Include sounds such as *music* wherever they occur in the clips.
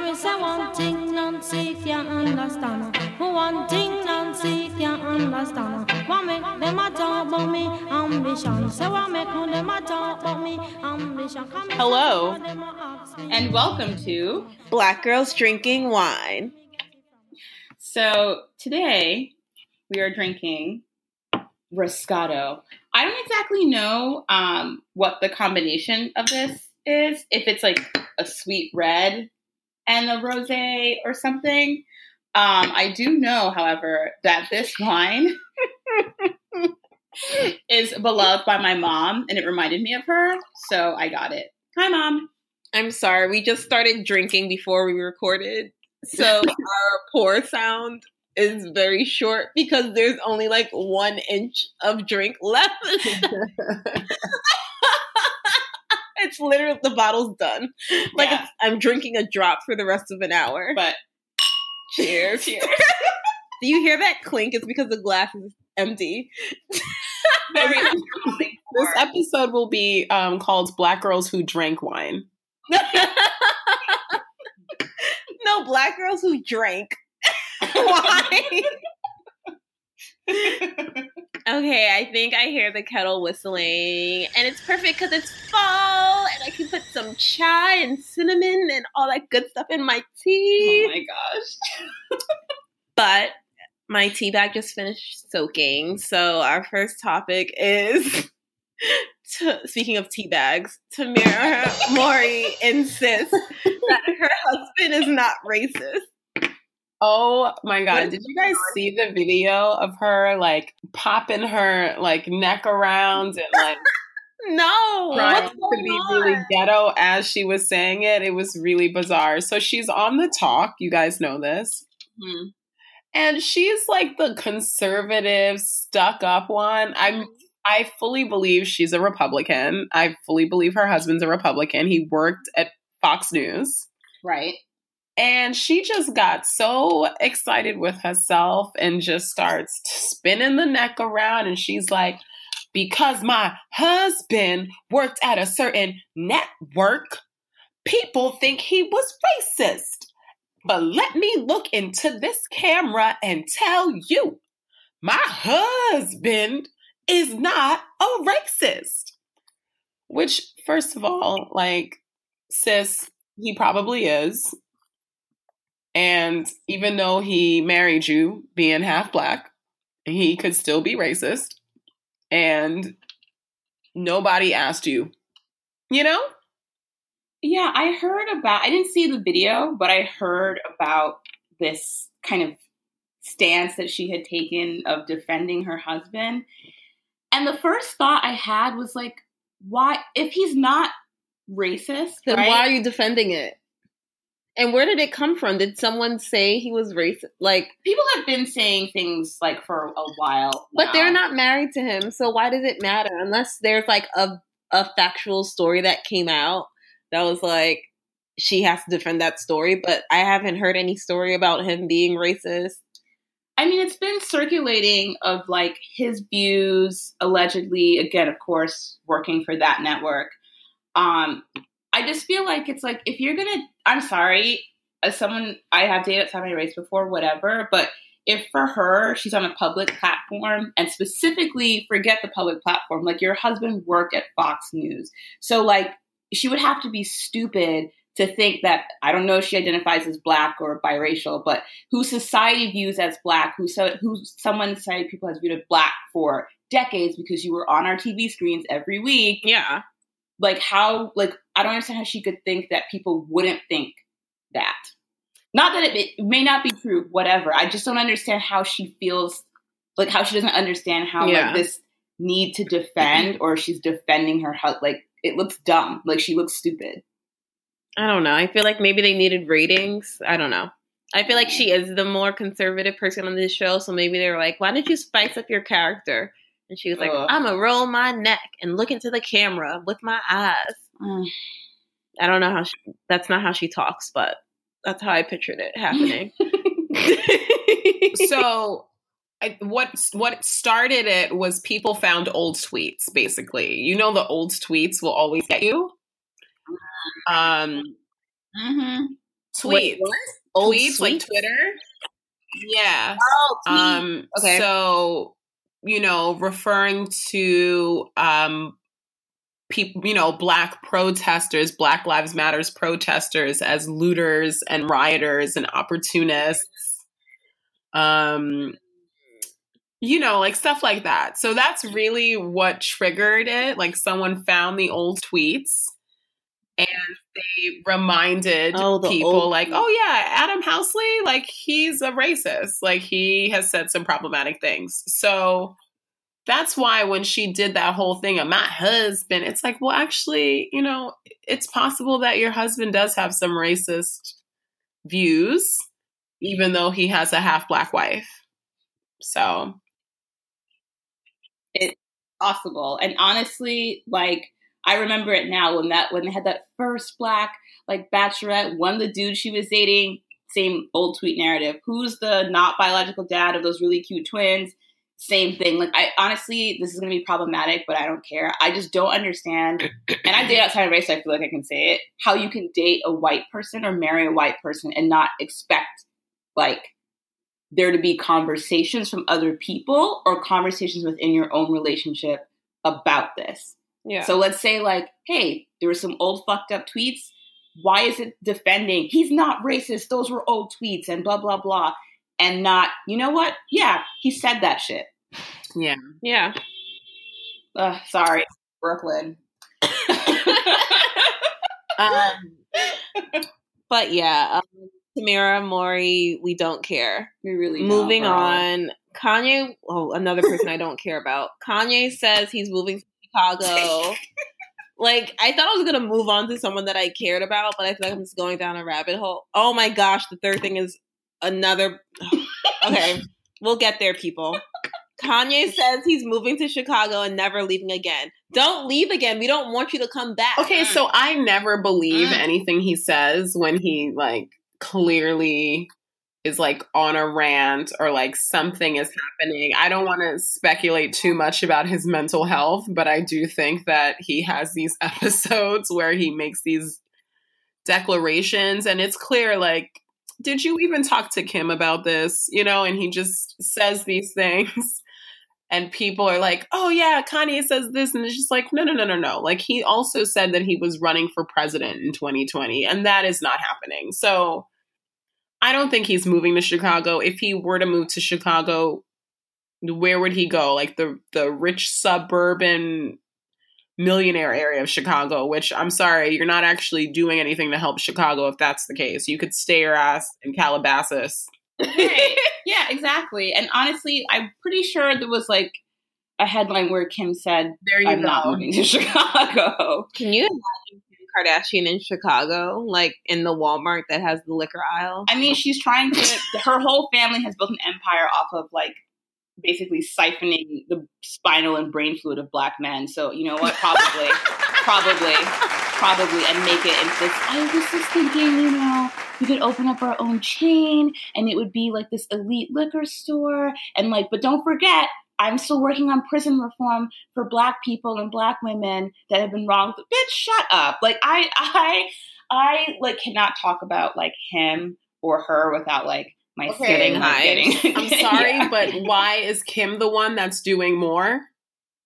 When we say one thing, Nancy can't understand. One thing, Nancy can't understand. What make them a talk about me ambition? Say what make them a talk about me ambition? Hello, and welcome to Black Girls Drinking Wine. So today we are drinking Roscato. I don't exactly know um, what the combination of this is. If it's like a sweet red and a rosé or something. Um, I do know, however, that this wine *laughs* is beloved by my mom, and it reminded me of her, so I got it. Hi, mom. I'm sorry, we just started drinking before we recorded, so *laughs* our pour sound is very short because there's only like one inch of drink left. *laughs* it's literally the bottle's done. Like Yeah. I'm drinking a drop for the rest of an hour. But cheers. cheers. *laughs* Do you hear that clink? It's because the glass is empty. *laughs* Very *laughs* This episode will be um, called Black Girls Who Drank Wine. no, black girls who drank wine. Okay, I think I hear the kettle whistling, and it's perfect because it's fall, and I can put some chai and cinnamon and all that good stuff in my tea. oh my gosh. *laughs* but my tea bag just finished soaking, so our first topic is. *laughs* To, speaking of tea bags, Tamera Mowry insists *laughs* that her husband is not racist. Oh my god! Did you guys see the video of her like popping her like neck around and like *laughs* No, trying to be on? really ghetto as she was saying it? It was really bizarre. So she's on the talk. You guys know this. Hmm. And she's like the conservative, stuck up one. I'm I fully believe she's a Republican. I fully believe her husband's a Republican. He worked at Fox News. Right. And she just got so excited with herself and just starts spinning the neck around. And she's like, because my husband worked at a certain network, people think he was racist. But let me look into this camera and tell you, my husband is not a racist. Which, first of all, like, sis, he probably is. And even though he married you being half black, he could still be racist. And nobody asked you. You know? Yeah, I heard about. I didn't see the video, but I heard about this kind of stance that she had taken of defending her husband. And the first thought I had was like, why? If he's not racist, Then right? why are you defending it? And where did it come from? Did someone say he was racist? Like, People have been saying things like for a while, but they're not married to him, so why does it matter? Unless there's like a a factual story that came out that was like she has to defend that story, but I haven't heard any story about him being racist. I mean, it's been circulating of like his views, allegedly, again, of course, working for that network. Um, I just feel like it's like if you're gonna, I'm sorry, as someone I have dated my race before, whatever, but if for her she's on a public platform and specifically forget the public platform, like your husband worked at Fox News, so like she would have to be stupid to think that I don't know if she identifies as black or biracial, but who society views as black, who so who someone society people has viewed as black for decades because you were on our TV screens every week. Yeah. Like how like I don't understand how she could think that people wouldn't think that. Not that it, it may not be true, whatever. I just don't understand how she feels like how she doesn't understand how Yeah. like this need to defend or she's defending her like it looks dumb. Like she looks stupid. I don't know. I feel like maybe they needed ratings. I don't know. I feel like she is the more conservative person on this show, so maybe they're like, "Why don't you spice up your character?" And she was like, Ugh. "I'm gonna roll my neck and look into the camera with my eyes." Mm. I don't know how she, that's not how she talks, but that's how I pictured it happening. *laughs* *laughs* so I, what what started it was people found old tweets basically you know the old tweets will always get you um Mm-hmm. tweets. Wait, what? Old tweets, like Twitter. Yeah. Oh, Um Okay. so you know, referring to um people, you know, black protesters, Black Lives Matters protesters as looters and rioters and opportunists. Um you know, like stuff like that. So that's really what triggered it. Like someone found the old tweets and they reminded Oh, the people old like, oh yeah, Adam Housley, like he's a racist. Like he has said some problematic things. So that's why when she did that whole thing of my husband, it's like, well, actually, you know, it's possible that your husband does have some racist views, even though he has a half black wife. So it's possible. And honestly, like I remember it now when that when they had that first black like bachelorette, one the dude she was dating, same old tweet narrative. Who's the not biological dad of those really cute twins? Same thing. Like I honestly, this is gonna be problematic, but I don't care. I just don't understand. and I date outside of race, so I feel like I can say it. How you can date a white person or marry a white person and not expect like there to be conversations from other people or conversations within your own relationship about this. Yeah. So let's say like, hey, there were some old fucked up tweets. Why is it defending? He's not racist. Those were old tweets and blah blah blah. And not, you know what? Yeah, he said that shit. yeah. yeah. Ugh, sorry, Brooklyn. Um, But yeah, um, Tamera Mowry, we don't care. we really don't, moving on. Kanye, oh, another person I don't care about. Kanye says he's moving to Chicago. *laughs* like, I thought I was gonna move on to someone that I cared about, but I feel like I'm just going down a rabbit hole. Oh my gosh, the third thing is another. *sighs* okay, *laughs* we'll get there, people. Kanye says he's moving to Chicago and never leaving again. Don't leave again. We don't want you to come back. okay, so I never believe Mm. anything he says when he like clearly is like on a rant or like something is happening. I don't want to speculate too much about his mental health, but I do think that he has these *laughs* episodes where he makes these declarations and it's clear like did you even talk to Kim about this? You know, and he just says these things *laughs* and people are like, "Oh yeah, Kanye says this," and it's just like, no, no, no, no, no. Like he also said that he was running for president in 2020, and that is not happening. So I don't think he's moving to Chicago. If he were to move to Chicago, where would he go? Like the the rich suburban millionaire area of Chicago, which I'm sorry, you're not actually doing anything to help Chicago if that's the case. You could stay your ass in Calabasas. Right. *laughs* yeah, exactly. And honestly, I'm pretty sure there was like a headline where Kim said, There you "I'm not moving to *laughs* Chicago." Can you imagine Kim Kardashian in Chicago, like in the Walmart that has the liquor aisle? I mean, she's trying to. Her whole family has built an empire off of like basically siphoning the spinal and brain fluid of black men. So you know what? Probably, *laughs* probably, probably, and make it into this. Oh, I was just thinking, you know, we could open up our own chain, and it would be like this elite liquor store, and like, but don't forget. I'm still working on prison reform for black people and black women that have been wronged. Bitch, shut up. Like I I I like cannot talk about like him or her without like my Okay, getting like, hi. getting. I'm *laughs* sorry, Yeah. but why is Kim the one that's doing more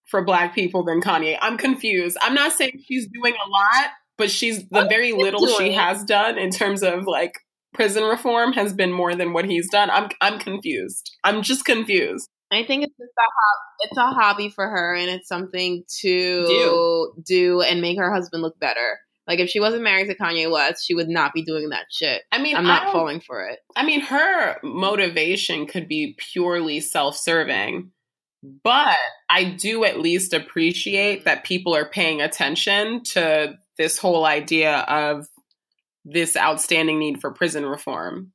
for black people than Kanye? I'm confused. I'm not saying she's doing a lot, but she's the very little she has done in terms of like prison reform has been more than what he's done. I'm I'm confused. I'm just confused. I think it's just a hob- it's a hobby for her, and it's something to Do. do and make her husband look better. Like if she wasn't married to Kanye West, she would not be doing that shit. I mean, I'm not falling for it. I mean, her motivation could be purely self serving, but I do at least appreciate that people are paying attention to this whole idea of this outstanding need for prison reform.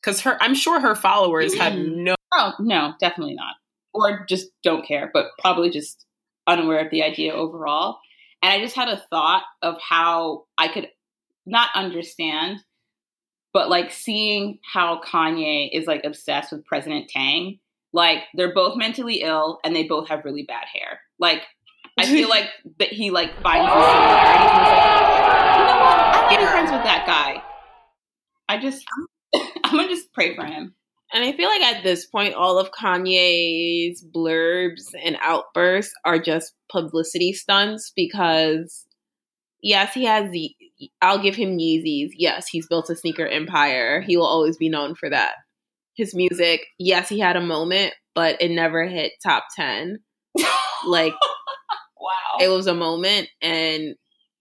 Because her, I'm sure her followers have mm. no. Oh no, definitely not. Or just don't care, but probably just unaware of the idea overall. And I just had a thought of how I could not understand, but like seeing how Kanye is like obsessed with President Tang. Like they're both mentally ill and they both have really bad hair. Like I feel *laughs* like that he like finds the similarities and is like, you know what? I want to be friends with that guy. I just, *laughs* I'm gonna just pray for him. And I feel like at this point, all of Kanye's blurbs and outbursts are just publicity stunts because, yes, he has the. I'll give him Yeezys. Yes, he's built a sneaker empire. He will always be known for that. His music, yes, he had a moment, but it never hit top 10. *laughs* Like, wow. it was a moment and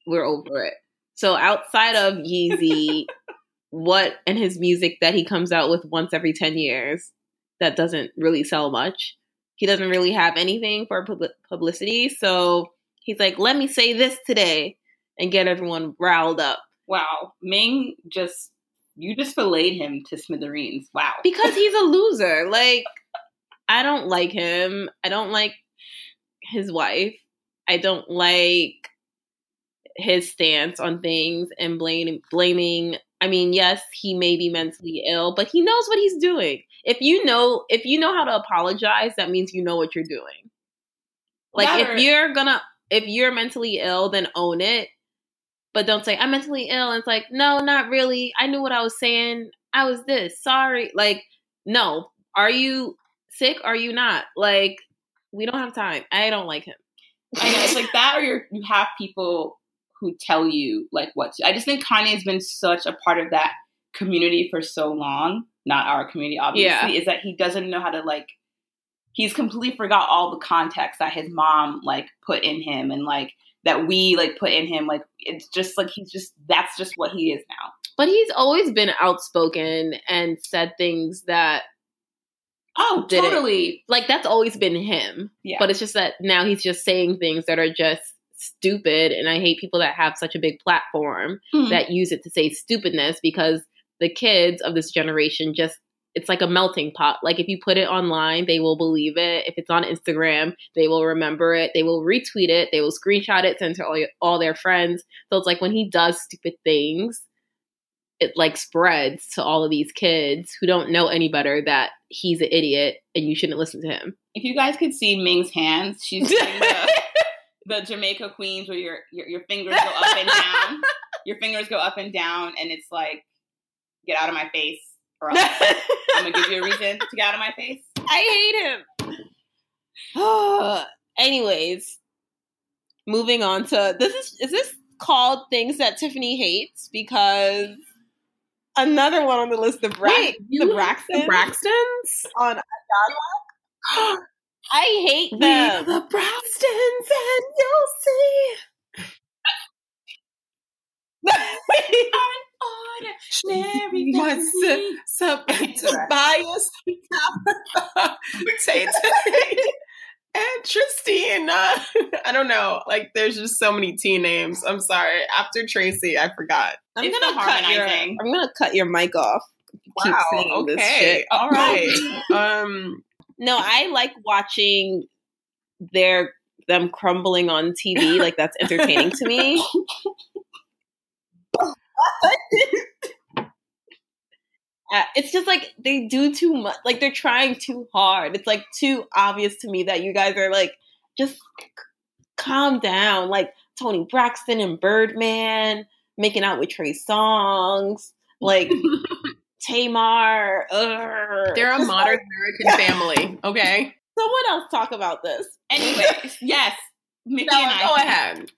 we're over it. So outside of Yeezy, *laughs* what and his music that he comes out with once every 10 years that doesn't really sell much. He doesn't really have anything for pub- publicity. So he's like, let me say this today and get everyone riled up. wow. Ming just, you just filleted him to smithereens. Wow. Because he's a loser. Like, I don't like him. I don't like his wife. I don't like his stance on things and blaming blaming I mean, yes, he may be mentally ill, but he knows what he's doing. If you know if you know how to apologize, that means you know what you're doing. Like That if you're gonna if you're mentally ill, then own it. But don't say I'm mentally ill. And it's like, no, not really. I knew what I was saying. I was this. Sorry. Like, no. Are you sick? Are you not? Like, we don't have time. I don't like him. I know it's like that, or you're, you have people who tell you like what. To, I just think Kanye has been such a part of that community for so long. Not our community, obviously. Yeah. Is that he doesn't know how to like. He's completely forgot all the context that his mom like put in him, and like that we like put in him. Like it's just like he's just that's just what he is now. But he's always been outspoken and said things that, Oh, Did it. totally. like, that's always been him. Yeah. But it's just that now he's just saying things that are just stupid. And I hate people that have such a big platform Mhm. that use it to say stupidness because the kids of this generation just it's like a melting pot. Like if you put it online, they will believe it. If it's on Instagram, they will remember it. They will retweet it. They will screenshot it, send to all, all their friends. So it's like when he does stupid things, it like spreads to all of these kids who don't know any better that he's an idiot and you shouldn't listen to him. if you guys could see Ming's hands, she's *laughs* doing the, the Jamaica Queens where your, your your fingers go up and down. *laughs* Your fingers go up and down, and it's like, get out of my face, or else *laughs* I'm gonna give you a reason to get out of my face. I hate him. *sighs* Anyways, moving on to this is is this called things that Tiffany hates because another one on the list of Bra- Wait, the Braxtons The Braxtons? on. *gasps* *gasps* I hate We them. the Braxtons, and you'll see. Ordinary Must family. sub can't do that. Tobias, Tay, *laughs* and Tristina. *laughs* I don't know. Like, there's just so many T names. I'm sorry. After Tracy, I forgot. I'm It's gonna cut your. I'm gonna cut your mic off. Wow. this Okay. All right. *laughs* um. No, I like watching their them crumbling on TV. *laughs* Like that's entertaining to me. *laughs* Uh, it's just like they do too much. Like they're trying too hard. It's like too obvious to me that you guys are like just c- calm down. Like Toni Braxton and Birdman making out with Trey Songz. Like *laughs* Tamar. They're a *laughs* modern American *laughs* family. Okay. Someone else talk about this. Anyway, *laughs* yes, Mickey and I. go ahead.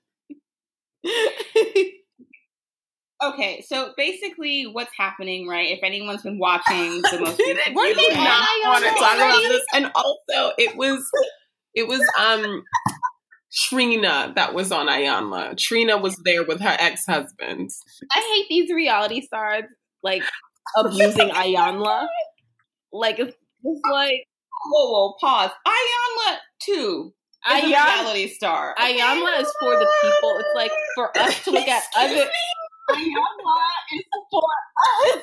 Okay, so basically, what's happening, right? If anyone's been watching the most recent they not want to talk about this. And also, it was it was um Trina that was on Iyanla. Trina was there with her ex husband. I hate these reality stars like abusing *laughs* Iyanla. Like it's just like Whoa, whoa, pause. Iyanla too is a reality star. Iyanla is for the people. It's like for us to look at other. Iyanla is for us.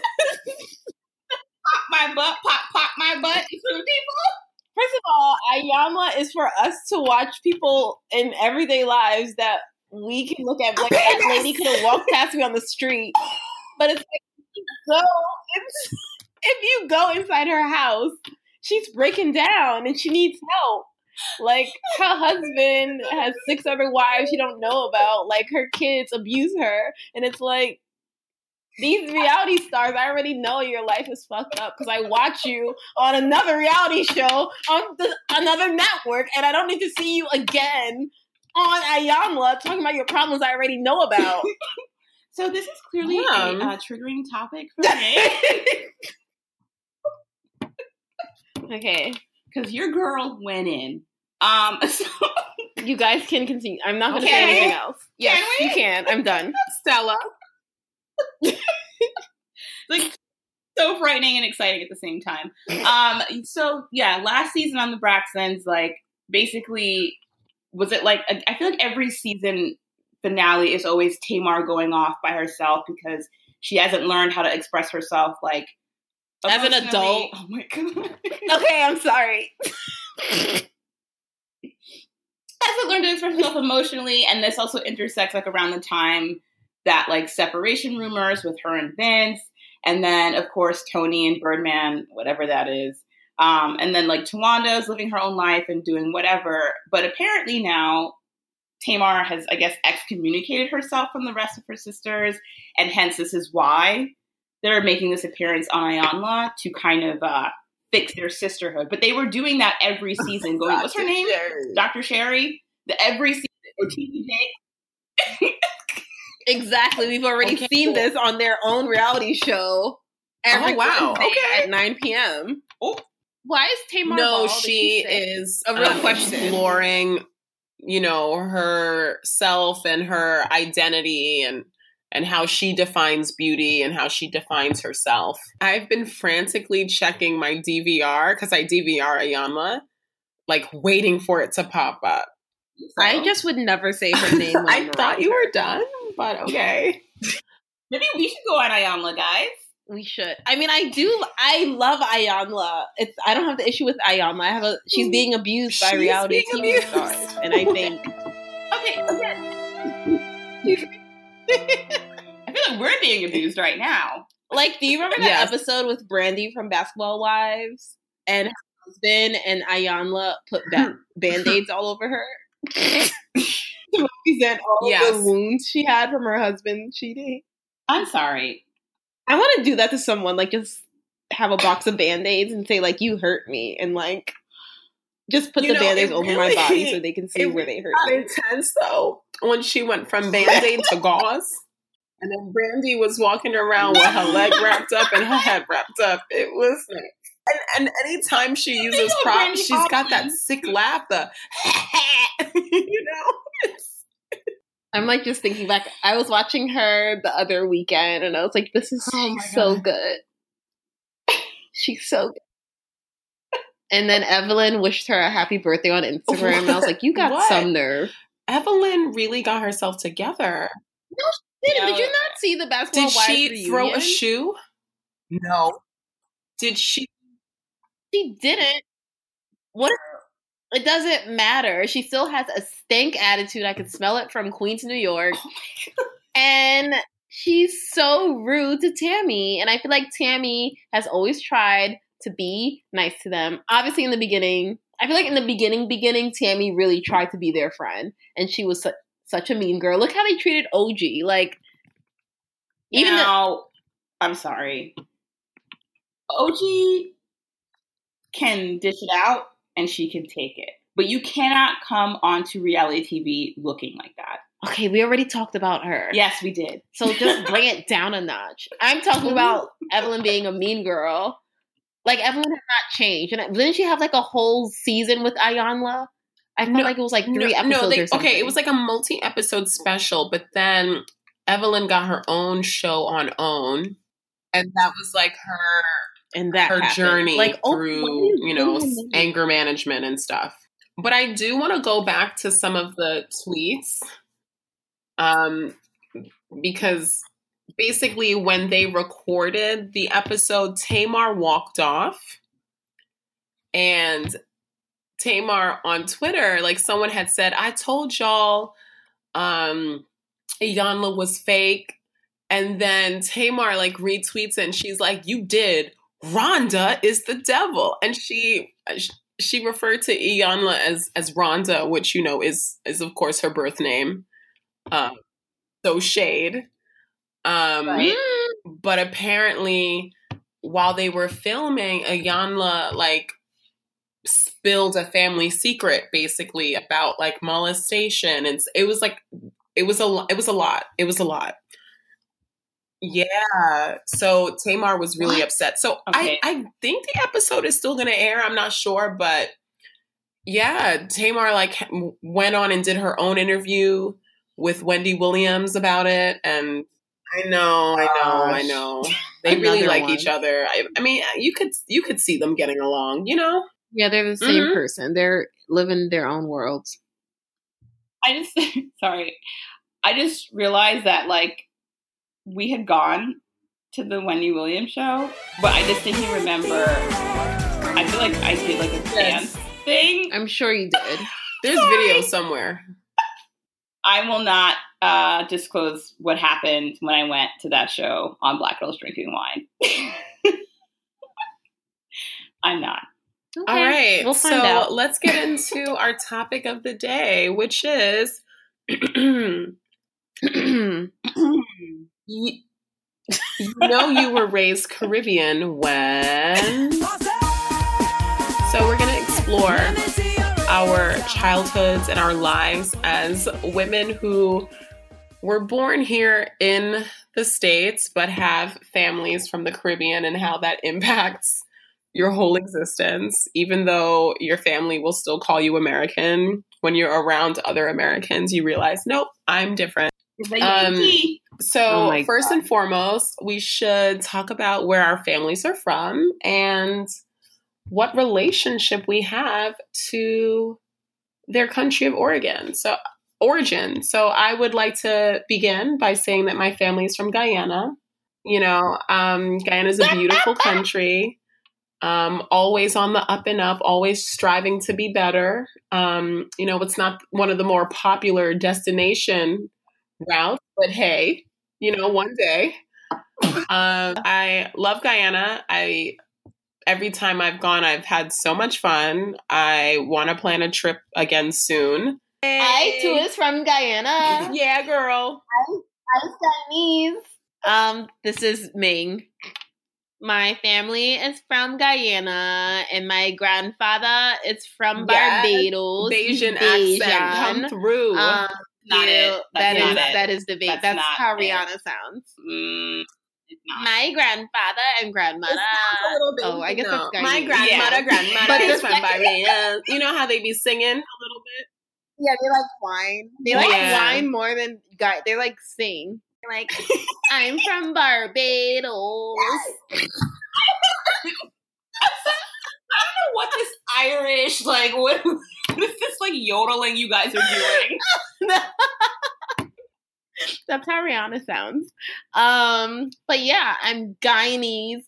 pop my butt, pop, pop my butt. The people. First of all, Iyanla is for us to watch people in everyday lives that we can look at. Like that lady could have walked past me on the street, but it's like go, if, if you go inside her house, she's breaking down and she needs help. Like her husband has six other wives she don't know about. Like her kids abuse her, and it's like these reality stars, I already know your life is fucked up because I watch you on another reality show on the, another network, and I don't need to see you again on Iyanla talking about your problems I already know about. *laughs* So this is clearly Yeah. a uh, triggering topic for *laughs* me okay, because your girl went in. Um, *laughs* so you guys can continue. I'm not going to Okay. say anything else. Yes, Can we? you can. I'm done. *laughs* Stella. like so frightening and exciting at the same time. Um, so yeah, last season on the Braxtons, like basically, was it like I feel like every season finale is always Tamar going off by herself because she hasn't learned how to express herself like As an adult. Oh my god. Okay, I'm sorry. hasn't learned to express herself emotionally, and this also intersects like around the time that like separation rumors with her and Vince, and then of course Tony and Birdman, whatever that is. Um, and then like Towanda is living her own life and doing whatever, but apparently now Tamar has, I guess, excommunicated herself from the rest of her sisters, and hence this is why they're making this appearance on Iyanla to kind of uh, fix their sisterhood. But they were doing that every *laughs* season, going, "What's her name? Dr. Sherry, the every season or TV Exactly. We've already Okay, seen cool. this on their own reality show. Every Oh, wow. Wednesday Okay. At 9 p.m. Oh. Why is Tamar No, bald? Is she is A real um, question. exploring, you know, her self and her identity and and how she defines beauty and how she defines herself. I've been frantically checking my DVR because I DVR Iyanla, like waiting for it to pop up. I just would never say her *laughs* name. I thought you were done, but okay. *laughs* maybe we should go on Iyanla, guys. We should. I mean, I do. I love Iyanla. It's. I don't have the issue with Iyanla. I have a. She's being abused by She's reality TV stars, and I think *laughs* Okay. I feel like we're being abused right now. Like, do you remember that Yes. episode with Brandi from Basketball Wives and her husband and Iyanla put ba- *laughs* band aids all over her? *laughs* to represent all Yes. the wounds she had from her husband cheating. I'm sorry. I want to do that to someone, like just have a box of band aids and say, like, you hurt me, and like just put You the know, band aids over my body so they can see where they hurt me. intense though when she went from band-aid to gauze. And then Brandi was walking around with her leg wrapped up and her head wrapped up. It was and, and anytime she uses props she's got that sick laugh the *laughs* you know I'm like just thinking back. I was watching her the other weekend, and I was like, "This is Oh my so God. good. *laughs* She's so good." And then Evelyn wished her a happy birthday on Instagram, and I was like, "You got What? some nerve." evelyn really got herself together No, she Did, Yeah. did you not see the basketball did wives she reunion? throw a shoe no did she She didn't. What? It doesn't matter. She still has a stank attitude. I could smell it from Queens, New York. Oh *laughs* and she's so rude to Tammy. And I feel like Tammy has always tried to be nice to them. Obviously, in the beginning, I feel like in the beginning, beginning, Tammy really tried to be their friend. And she was su- such a mean girl. Look how they treated OG. Like, even the, now, I'm sorry. OG can dish it out and she can take it. But you cannot come onto reality TV looking like that. okay, we already talked about her. Yes, we did. So just bring it *laughs* down a notch. I'm talking mhm. about Evelyn being a mean girl. Like Evelyn has not changed, and didn't she have like a whole season with Iyanla? I felt No, like it was like three no, episodes no, they, okay, it was like a multi-episode special, but then Evelyn got her own show on OWN, and that was like her and that her happened. journey like oh, through you know anger management and stuff. But I do want to go back to some of the tweets, um, because basically when they recorded the episode, Tamar walked off, and Tamar on Twitter, like someone had said, I told y'all um Iyanla was fake. And then Tamar like retweets it and she's like, You did. Rhonda is the devil. And she she referred to Iyanla as as Rhonda, which you know is is of course her birth name. Um so shade. Um Right. But apparently while they were filming, Iyanla like spilled a family secret basically about like molestation and it was like it was a it was a lot. It was a lot. Yeah. So Tamar was really What? upset. So Okay. I I think the episode is still going to air. I'm not sure, but yeah, Tamar like went on and did her own interview with Wendy Williams about it and I know, I know, I know. *laughs* They really like one. each other. I, I mean, you could you could see them getting along, you know? Yeah, they're the same Mhm. person. They're living their own worlds. I just *laughs* sorry. I just realized that like we had gone to the Wendy Williams show, but I distinctly remember I feel like I did like a dance thing. I'm sure you did. *laughs* There's video somewhere. I will not uh, disclose what happened when I went to that show on Black Girls Drinking Wine. *laughs* I'm not. Okay. All right. We'll find so out. *laughs* let's get into our topic of the day, which is *clears throat* *clears throat* you, know you were raised Caribbean when So we're going to explore our childhoods and our lives as women who were born here in the States but have families from the Caribbean and how that impacts your whole existence, even though your family will still call you American. When you're around other Americans, you realize, nope, I'm different. The Um, So, Oh my first and foremost, we should talk about where our families are from and what relationship we have to their country of Oregon. So, origin. So, I would like to begin by saying that my family is from Guyana. You know, um, Guyana is a beautiful *laughs* country, um, always on the up and up, always striving to be better. Um, you know, it's not one of the more popular destination routes, but hey, you know, one day. Um, I love Guyana. I every time I've gone, I've had so much fun. I want to plan a trip again soon. I too is from Guyana. Yeah, girl. I'm Chinese. Um, this is Ming. My family is from Guyana, and my grandfather is from Yes, Barbados. Bajan Bajan. accent come through. Um, Not you it. That's that not is it. that is the bait. That's That's, not how it. Rihanna sounds. Mm, not. My grandfather and grandmother. a little bit, oh, I guess no. that's my Guyanese. grandmother, Yeah. grandmother But is the from Barbados. You know how they be singing a little bit. Yeah, they like wine. They like Yeah. wine more than guy. They like sing. Like, I'm from Barbados. *laughs* I don't know what this Irish like. What, *laughs* what is this like yodeling you guys are doing? *laughs* That's how Rihanna sounds. Um, but yeah, I'm Guyanese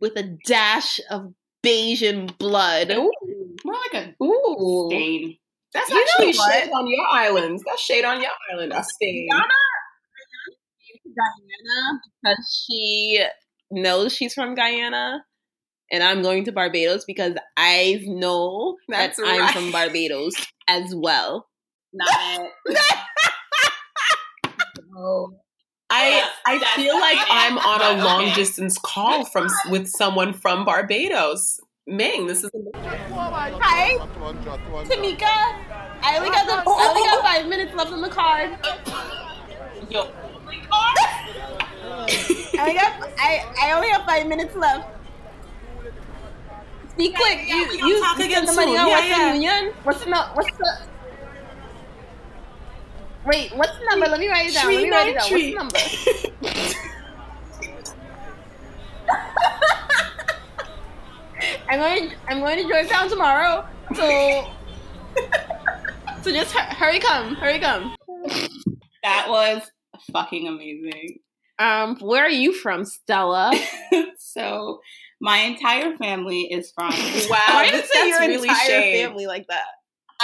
with a dash of Bajan blood. More like a Ooh. stain. That's You actually shade on your islands. That's shade on your island. I stay. Guyana because she knows she's from Guyana, and I'm going to Barbados because I know That's that I'm from Barbados as well. Not. *laughs* I I feel like. I'm on a long distance call from with someone from Barbados. Ming, this is Hi, Tanika. I only got the, I only got five minutes left on the card. Yo. *laughs* I got I, I only have five minutes left. Be quick. yeah, you you talk you again the money on Yeah, Western yeah. Union. What's the what's the Wait, what's the number? Let me write it down. Let me write it down. What's the number? *laughs* I'm going. I'm going to Georgetown tomorrow. So, so just hu- hurry, come, hurry, come. That was fucking amazing. Um, where are you from, Stella? *laughs* so my entire family is from *laughs* wow. Why this- it your that's really entire shade. family like that?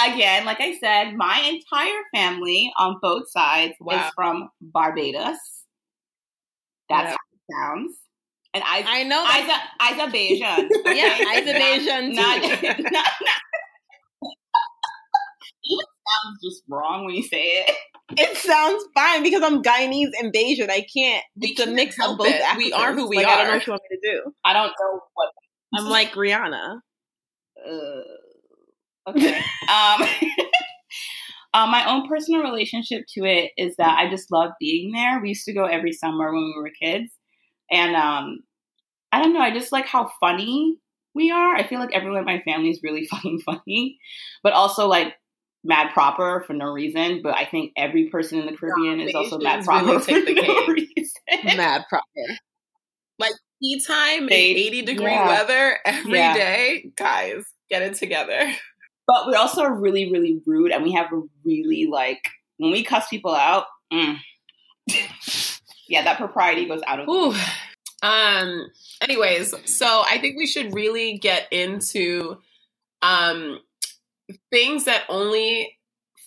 again, like I said, my entire family on both sides Wow. is from Barbados. That's Yeah. how it sounds. And I, I know. That, Isa, Isa Bajan. *laughs* yeah, Bajan. *laughs* Not, not, not, sounds just wrong when you say it. *laughs* It sounds fine because I'm Guyanese and Bajan. I can't. We It's a can't mix of both. We are who we Like, I don't know what you want me to do. I don't know what. I'm like Rihanna. Uh, okay. *laughs* um, um, *laughs* my own personal relationship to it is that I just love being there. We used to go every summer when we were kids, and um, I don't know. I just like how funny we are. I feel like everyone in my family is really fucking funny, but also like mad proper for no reason. But I think every person in the Caribbean is also mad Asians proper really for the no cake. reason. *laughs* Mad proper. Like tea time in 80 degree yeah. weather every day, Yeah. Guys, get it together. *laughs* But we also are really, really rude, and we have a really like when we cuss people out. Mm. *laughs* yeah, that propriety goes out of. Ooh. Um. Anyways, so I think we should really get into um things that only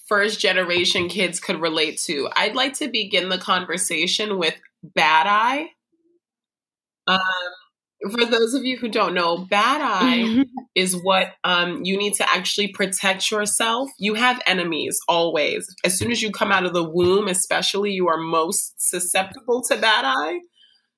first generation kids could relate to. I'd like to begin the conversation with Bad Eye. Um, for those of you who don't know, Bad Eye *laughs* is what um, you need to actually protect yourself. You have enemies always. As soon as you come out of the womb, especially, you are most susceptible to bad eye.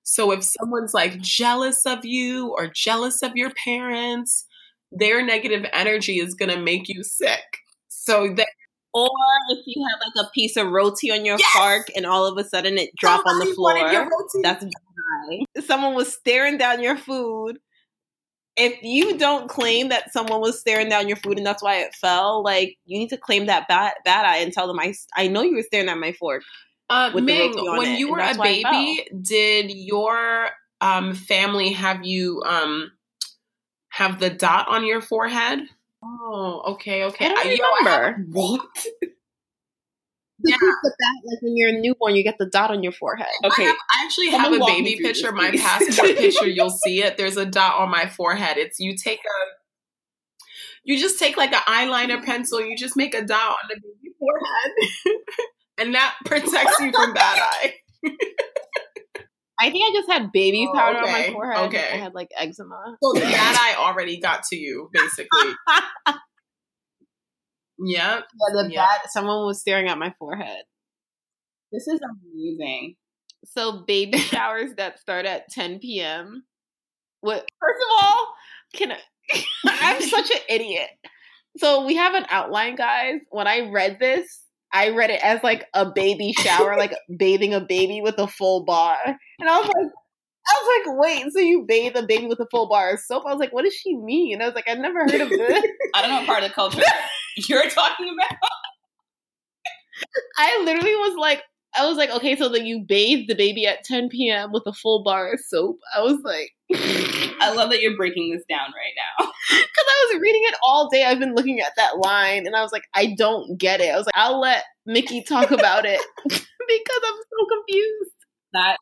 So if someone's like jealous of you or jealous of your parents, their negative energy is going to make you sick. So that Or if you have like a piece of roti on your Yes! fork and all of a sudden it drop on the Somebody floor, that's bad. Someone was staring down your food. If you don't claim that someone was staring down your food and that's why it fell, like you need to claim that bad bad eye and tell them I I know you were staring at my fork. Uh, Ming, when it, you were a that's why it baby, did your um, family have you um, have the dot on your forehead? Oh, okay, okay. I don't I- yo, I remember. What? *laughs* Yeah. But that, like when you're a newborn, you get the dot on your forehead. Okay. I, have, I actually Someone have a baby picture. this, My passport *laughs* picture, you'll see it. There's a dot on my forehead. It's you take a, you just take like an eyeliner pencil. You just make a dot on the baby forehead, *laughs* and that protects you from bad eye. I think I just had baby Oh, powder on my forehead. okay. I had like eczema. So *laughs* that I already got to you, basically. *laughs* Yep. Yeah, the Yeah. bad, someone was staring at my forehead. This is amazing. So baby *laughs* showers that start at 10 p.m. What? First of all, can I? I'm such an idiot. So we have an outline, guys. When I read this, I read it as like a baby shower, like bathing a baby with a full bar, and I was like. I was like, wait, so you bathe a baby with a full bar of soap? I was like, what does she mean? I was like, I've never heard of this. I don't know what part of the culture *laughs* you're talking about. I literally was like, I was like, okay, so then you bathe the baby at 10 p.m. with a full bar of soap. I was like, *laughs* I love that you're breaking this down right now. *laughs* Because I was reading it all day. I've been looking at that line, and I was like, I don't get it. I was like, I'll let Mickey talk about it *laughs* because I'm so confused. That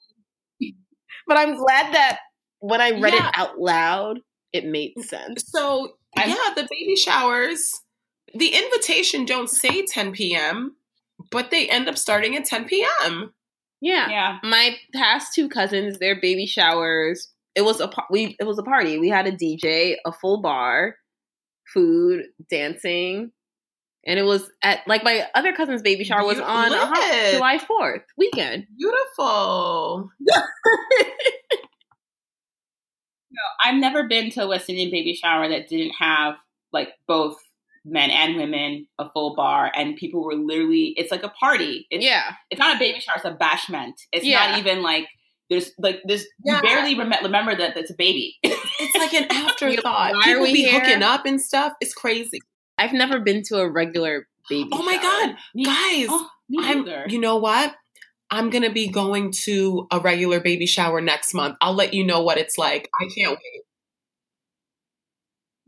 But I'm glad that when I read Yeah. it out loud, it made sense. So I'm- yeah, the baby showers. The invitation don't say 10 p.m., but they end up starting at 10 p.m. Yeah. yeah. my past two cousins, their baby showers. It was a we. It was a party. We had a DJ, a full bar, food, dancing, and it was at like my other cousin's baby shower was You on a hot- July fourth weekend. Beautiful. *laughs* no, I've never been to a West Indian baby shower that didn't have like both men and women, a full bar, and people were literally. It's like a party. It's, yeah, it's not a baby shower. It's a bashment. It's Yeah. not even like there's like this. Yeah. You barely rem- remember that it's a baby. It's like an *laughs* afterthought. Why are People we be here? hooking up and stuff. It's crazy. I've never been to a regular baby. Oh my shower. god, guys! oh, me I'm. neither. You know what? I'm gonna be going to a regular baby shower next month. I'll let you know what it's like. I can't wait.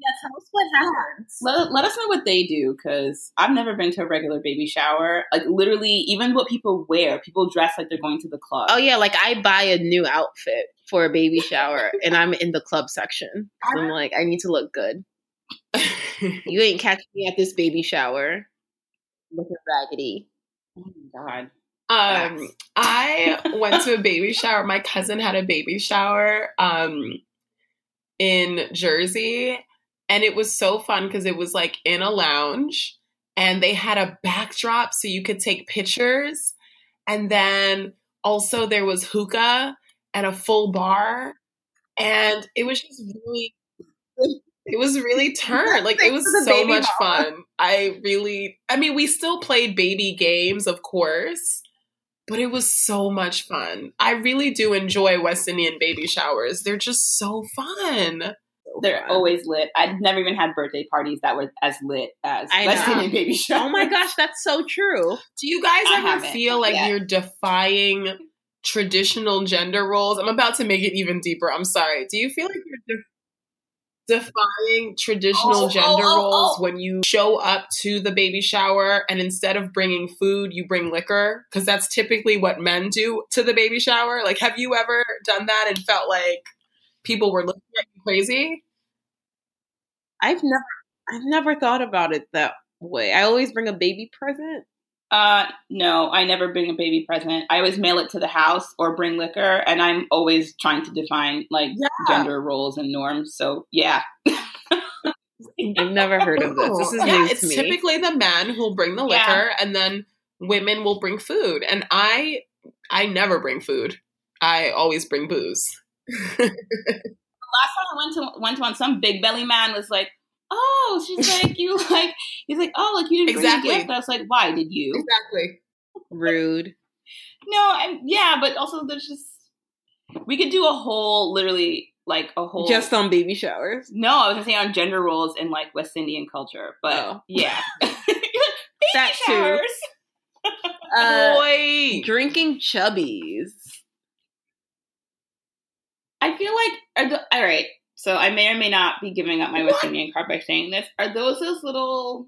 Yeah, tell us what happens. let, let us know what they do because I've never been to a regular baby shower. Like literally, even what people wear, people dress like they're going to the club. Oh yeah, like I buy a new outfit for a baby shower, *laughs* and I'm in the club section. So I'm like, I need to look good. *laughs* You ain't catching me at this baby shower looking raggedy. Oh my god. Um, I went to a baby shower. My cousin had a baby shower um, in Jersey, and it was so fun because it was like in a lounge, and they had a backdrop so you could take pictures. And then also there was hookah and a full bar. And it was just really it was really *laughs* turned. Like it was so much fun. I really I mean we still played baby games, of course, but it was so much fun. I really do enjoy West Indian baby showers. They're just so fun. They're fun. always lit. I've never even had birthday parties that were as lit as I West baby shower. Oh my gosh, that's so true. Do you guys I ever feel like yet. you're defying traditional gender roles? I'm about to make it even deeper. I'm sorry. Do you feel like you're def- defying traditional Oh, oh, gender oh, roles oh. when you show up to the baby shower and instead of bringing food, you bring liquor? Because that's typically what men do to the baby shower. Like, have you ever done that and felt like people were looking at you crazy? I've never I've never thought about it that way. I always bring a baby present. Uh, no, I never bring a baby present. I always mail it to the house or bring liquor, and I'm always trying to define like Yeah. gender roles and norms. So yeah, *laughs* I've never heard of this. This is yeah, news it's to me. typically the men who'll bring the liquor Yeah. and then women will bring food. And I I never bring food. I always bring booze. Last time I went to went to one, some big belly man was like, "Oh, she's *laughs* like you like." He's like, "Oh, like you didn't Exactly. bring a gift." I was like, "Why did you?" exactly. Rude. No, and, yeah, but also there's just we could do a whole, literally like a whole. Just on baby showers. no, I was gonna say on gender roles in like West Indian culture, but Oh. yeah, *laughs* *laughs* baby That too. showers. Uh, Boy. drinking chubbies. I feel like are the, all right. So I may or may not be giving up my West Indian card by saying this. Are those those little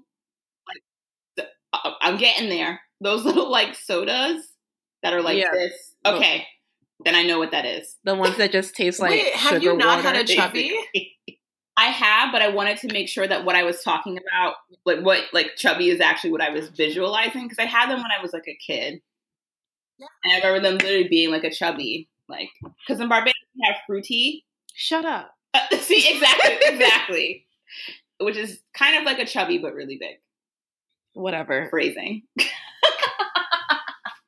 like? Uh, I'm getting there. Those *laughs* little like sodas that are like Yeah. this. Okay, then I know what that is. The ones that just taste like Wait, have you not water. had a chubby? *laughs* I have, but I wanted to make sure that what I was talking about, like what like chubby, is actually what I was visualizing because I had them when I was like a kid, and I remember them literally being like a chubby, like because in Barbados we have fruity. Shut up. Uh, *laughs* see, exactly, *laughs* exactly, which is kind of like a chubby but really big Whatever. phrasing. *laughs*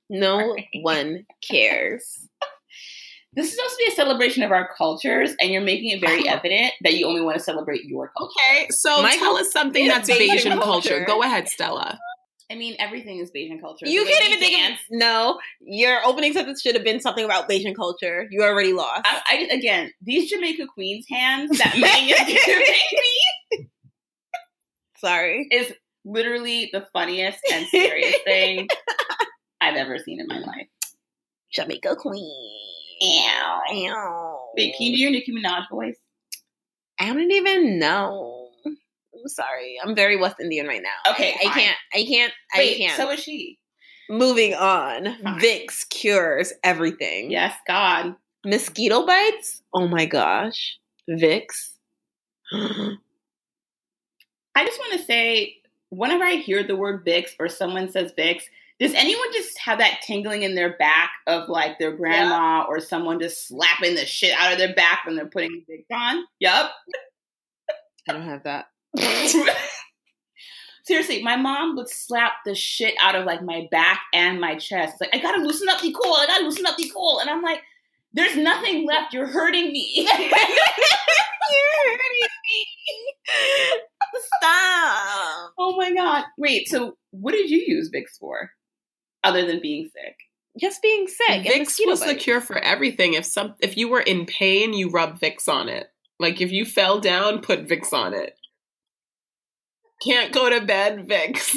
No one cares. This is supposed to be a celebration of our cultures, and you're making it very evident that you only want to celebrate your culture. Okay, so My tell us something that's Asian, Bajan culture. culture. Go ahead, Stella. I mean, everything is Bajan culture. You can't even think dance- of No, your opening sentence should have been something about Asian culture. You already lost. I, I again, these Jamaica Queens hands that *laughs* Megan is giving me Sorry. is literally the funniest and scariest thing *laughs* I've ever seen in my life. Jamaica Queen. Ow. Ow. Wait, can you do your Nicki Minaj voice? I don't even know. I'm sorry. I'm very West Indian right now. Okay, I, I can't. I can't. Wait, I can't. so is she. Moving on. Fine. Vicks cures everything. Yes, God. Mosquito bites? Oh my gosh. Vicks. *gasps* I just want to say, whenever I hear the word Vicks or someone says Vicks, does anyone just have that tingling in their back of like their grandma or someone just slapping the shit out of their back when they're putting Vicks on? Yup. I don't have that. *laughs* Seriously, my mom would slap the shit out of like my back and my chest. It's like, I gotta loosen up the cool. I gotta loosen up the cool. And I'm like, there's nothing left. You're hurting me. *laughs* You're hurting me. Stop. oh my god. Wait, so what did you use Vicks for? Other than being sick? Just being sick. and Vicks mosquito was the cure for everything. If some if you were in pain, you rub Vicks on it. Like if you fell down, put Vicks on it. Can't go to bed, Vicks.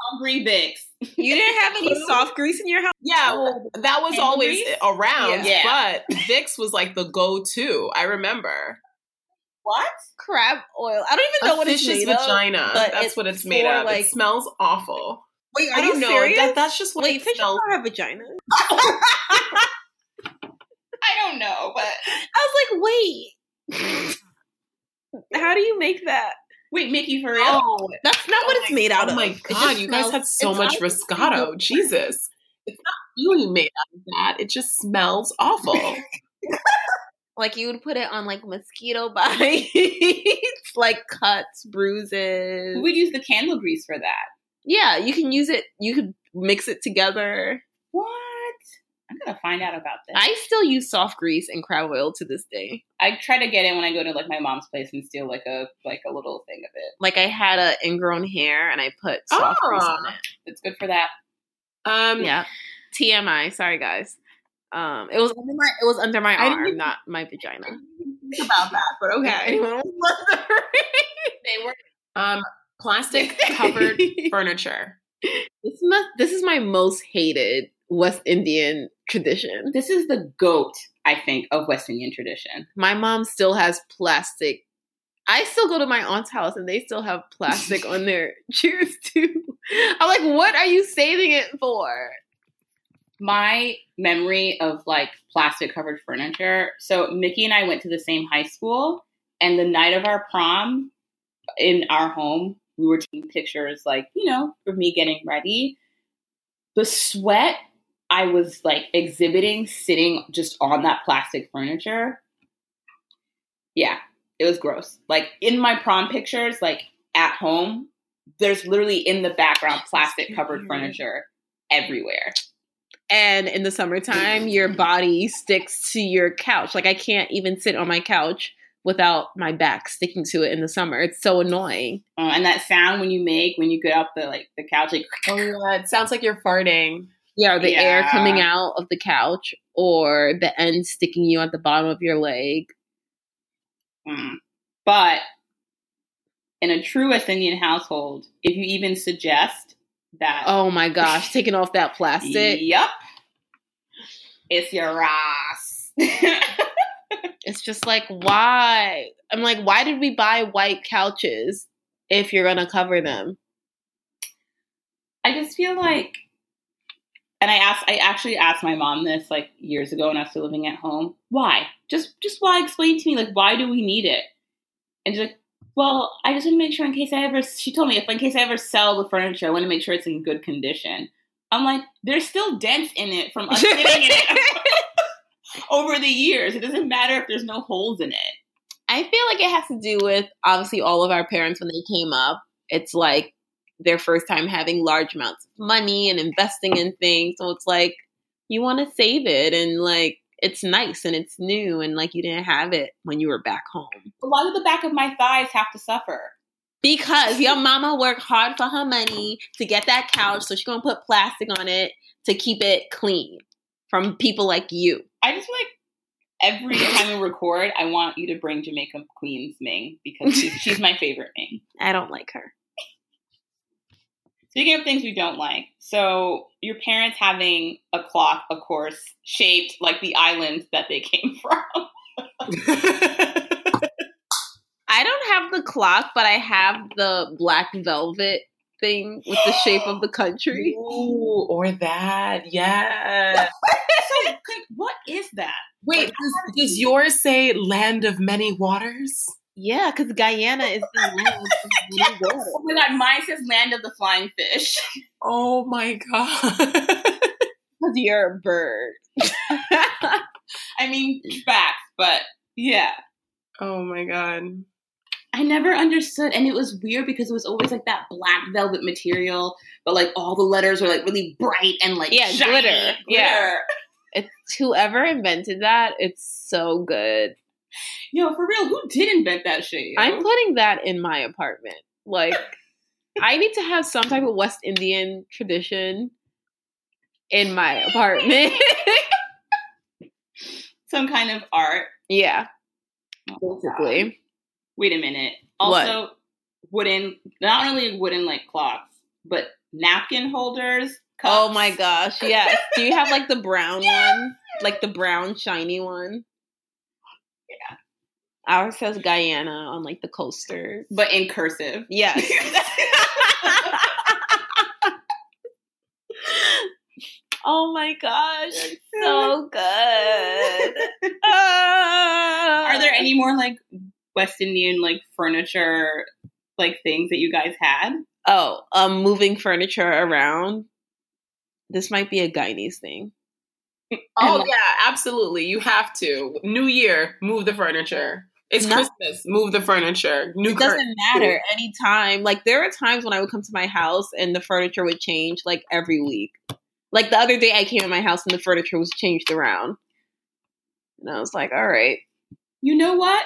Hungry Vicks. You didn't have any soft grease in your house? yeah, that was Candle always grease? around, Yeah. but Vicks was like the go-to. I remember. What? Crab oil. I don't even know a what it's fish's made of. vagina. but That's it's what it's made of. like- it smells awful. Wait, I don't know. serious? That, that's just what Wait, it fish smells. don't have vaginas. *laughs* I don't know, but I was like, wait. *laughs* How do you make that? wait, Mickey for real? Oh, That's not what Oh it's my- made out oh of. oh my god, you guys had so much Riscato. Jesus. It's not really made out of that. It just smells awful. *laughs* Like you would put it on like mosquito *laughs* bites, like cuts, bruises. We would use the candle grease for that. Yeah, you can use it. You could mix it together. What? I'm gonna find out about this. I still use soft grease and crab oil to this day. I try to get it when I go to like my mom's place and steal like a like a little thing of it. Like I had a ingrown hair and I put soft grease on it. It's good for that. Um, Yeah. TMI. Sorry guys. Um, it was under my it was under my I didn't arm, even- not my vagina. Think about that, but Anyone was *laughs* wondering. They were *laughs* um, plastic covered *laughs* furniture. This must, this is my most hated West Indian tradition. this is the goat, I think, of West Indian tradition. My mom still has plastic. I still go to my aunt's house and they still have plastic on *laughs* their chairs too. I'm like, what are you saving it for? My memory of like plastic covered furniture. So Mickey and I went to the same high school, and the night of our prom in our home, we were taking pictures, like, you know, of me getting ready. The sweat I was like exhibiting sitting just on that plastic furniture. Yeah, it was gross. Like in my prom pictures, like at home, there's literally in the background plastic covered furniture everywhere. And in the summertime, your body sticks to your couch. Like I can't even sit on my couch without my back sticking to it in the summer. It's so annoying. Uh, and that sound when you make when you get off the like the couch, like Oh yeah, it sounds like you're farting. Yeah, the air coming out of the couch or the end sticking you at the bottom of your leg. mm. but in a true Indian household, if you even suggest that, Oh my gosh, *laughs* taking off that plastic. Yep. It's your ass. *laughs* It's just like, why? I'm like, why did we buy white couches if you're going to cover them? I just feel like, and I asked, I actually asked my mom this like years ago when I was still living at home. Why? Just, just why? Explain to me, like, why do we need it? And she's like, well, I just want to make sure in case I ever. She told me if in case I ever sell the furniture, I want to make sure it's in good condition. I'm like, there's still dents in it from us *laughs* sitting in it *laughs* over the years. It doesn't matter if there's no holes in it. I feel like it has to do with obviously all of our parents when they came up. It's like their first time having large amounts of money and investing in things. So it's like you want to save it and like it's nice and it's new and like you didn't have it when you were back home. Why do the back of my thighs have to suffer? Because your mama worked hard for her money to get that couch, so she's gonna put plastic on it to keep it clean from people like you. I just like every time we record, I want you to bring Jamaica Queen's Ming because she's, she's my favorite Ming. *laughs* I don't like her. Speaking of things we don't like, so your parents having a clock, of course, shaped like the island that they came *laughs* from. I don't have the clock, but I have the black velvet thing with the shape of the country. *gasps* Ooh, or that, yeah. so, what is that? Wait, does, does yours say "Land of Many Waters"? Yeah, because Guyana is the *laughs* land of many waters. Oh my god, mine says Land of the Flying Fish. *laughs* Oh my god! *laughs* Because you're a bird. I mean, facts, but yeah. oh my god! I never understood, and it was weird because it was always like that black velvet material, but like all the letters were like really bright and like Yeah, shiny, glitter. Yeah. It's whoever invented that. It's so good. Yo, for real, who did invent that shit? yo? I'm putting that in my apartment. Like, *laughs* I need to have some type of West Indian tradition in my apartment. *laughs* some kind of art. yeah, Oh, basically. Wait a minute. What? Also, wooden, not only wooden like clocks, but napkin holders. Cups. Oh my gosh, yes. Do you have like the brown *laughs* one? Like the brown shiny one? Ours says Guyana on like the coaster. But in cursive. Yes. *laughs* oh my gosh, so good. *laughs* Are there any more like West Indian like furniture like things that you guys had? Oh, um, moving furniture around. This might be a Guyanese thing. Oh yeah, absolutely. You have to. New Year, move the furniture. It's No. Christmas, move the furniture. New It cur- doesn't matter anytime. Like there are times when I would come to my house and the furniture would change like every week. Like the other day I came in my house and the furniture was changed around. And I was like, all right. You know what?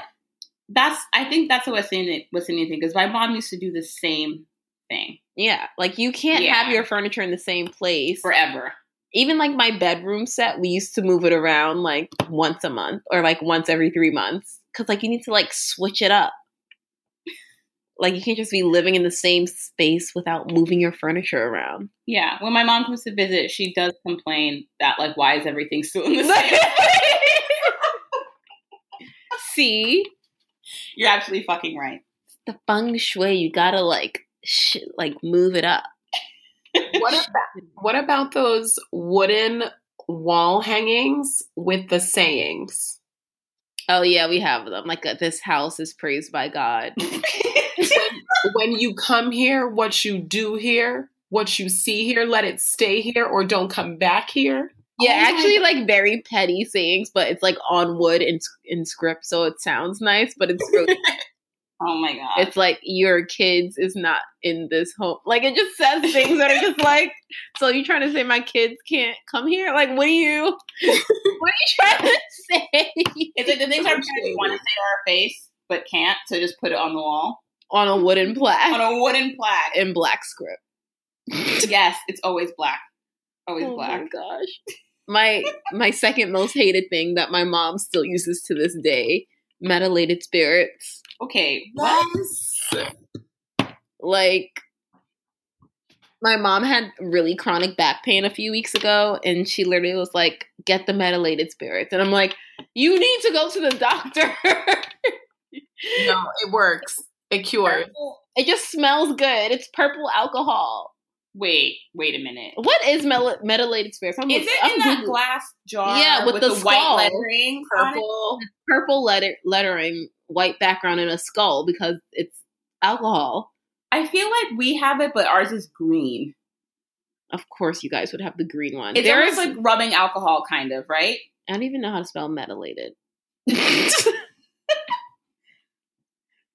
That's I think that's a West Indian West Indian thing because my mom used to do the same thing Yeah. Like you can't Yeah. have your furniture in the same place. forever. Even like my bedroom set, we used to move it around like once a month or like once every three months. Cause like you need to like switch it up. Like you can't just be living in the same space without moving your furniture around. Yeah, when my mom comes to visit, she does complain that like, why is everything still in the *laughs* same? See? You're absolutely fucking right. the feng shui, you gotta like sh- like move it up. What about what about those wooden wall hangings with the sayings? Oh yeah, we have them. Like uh, this house is praised by God. *laughs* when you come here, what you do here, what you see here, let it stay here or don't come back here. Yeah, Oh actually, like very petty sayings, but it's like on wood in in script, so it sounds nice. But it's really, *laughs* Oh my god. it's like your kids is not in this home. Like it just says things that are just *laughs* like. So you trying to say my kids can't come here? Like what are you? *laughs* what are you trying to say? it's like the things our parents want to say to our face but can't, so just put it on the wall on a wooden plaque on a wooden plaque. in black script. *laughs* yes, it's always black. Always Oh black. my gosh. My my second most hated thing that my mom still uses to this day, methylated spirits. Okay. Yes. Like my mom had really chronic back pain a few weeks ago and she literally was like, "Get the methylated spirits." And I'm like, "You need to go to the *laughs* doctor." No, it works. It cures. it just smells good. It's purple alcohol. Wait, wait a minute. What is mel- methylated spirits? I'm Is it I'm in that Googling. glass jar? Yeah, with the white skull. lettering, purple purple letter lettering, white background, and a skull because it's alcohol. I feel like we have it, but ours is green. Of course, you guys would have the green one. It's There almost is- like rubbing alcohol, kind of, right? I don't even know how to spell methylated. *laughs* *laughs*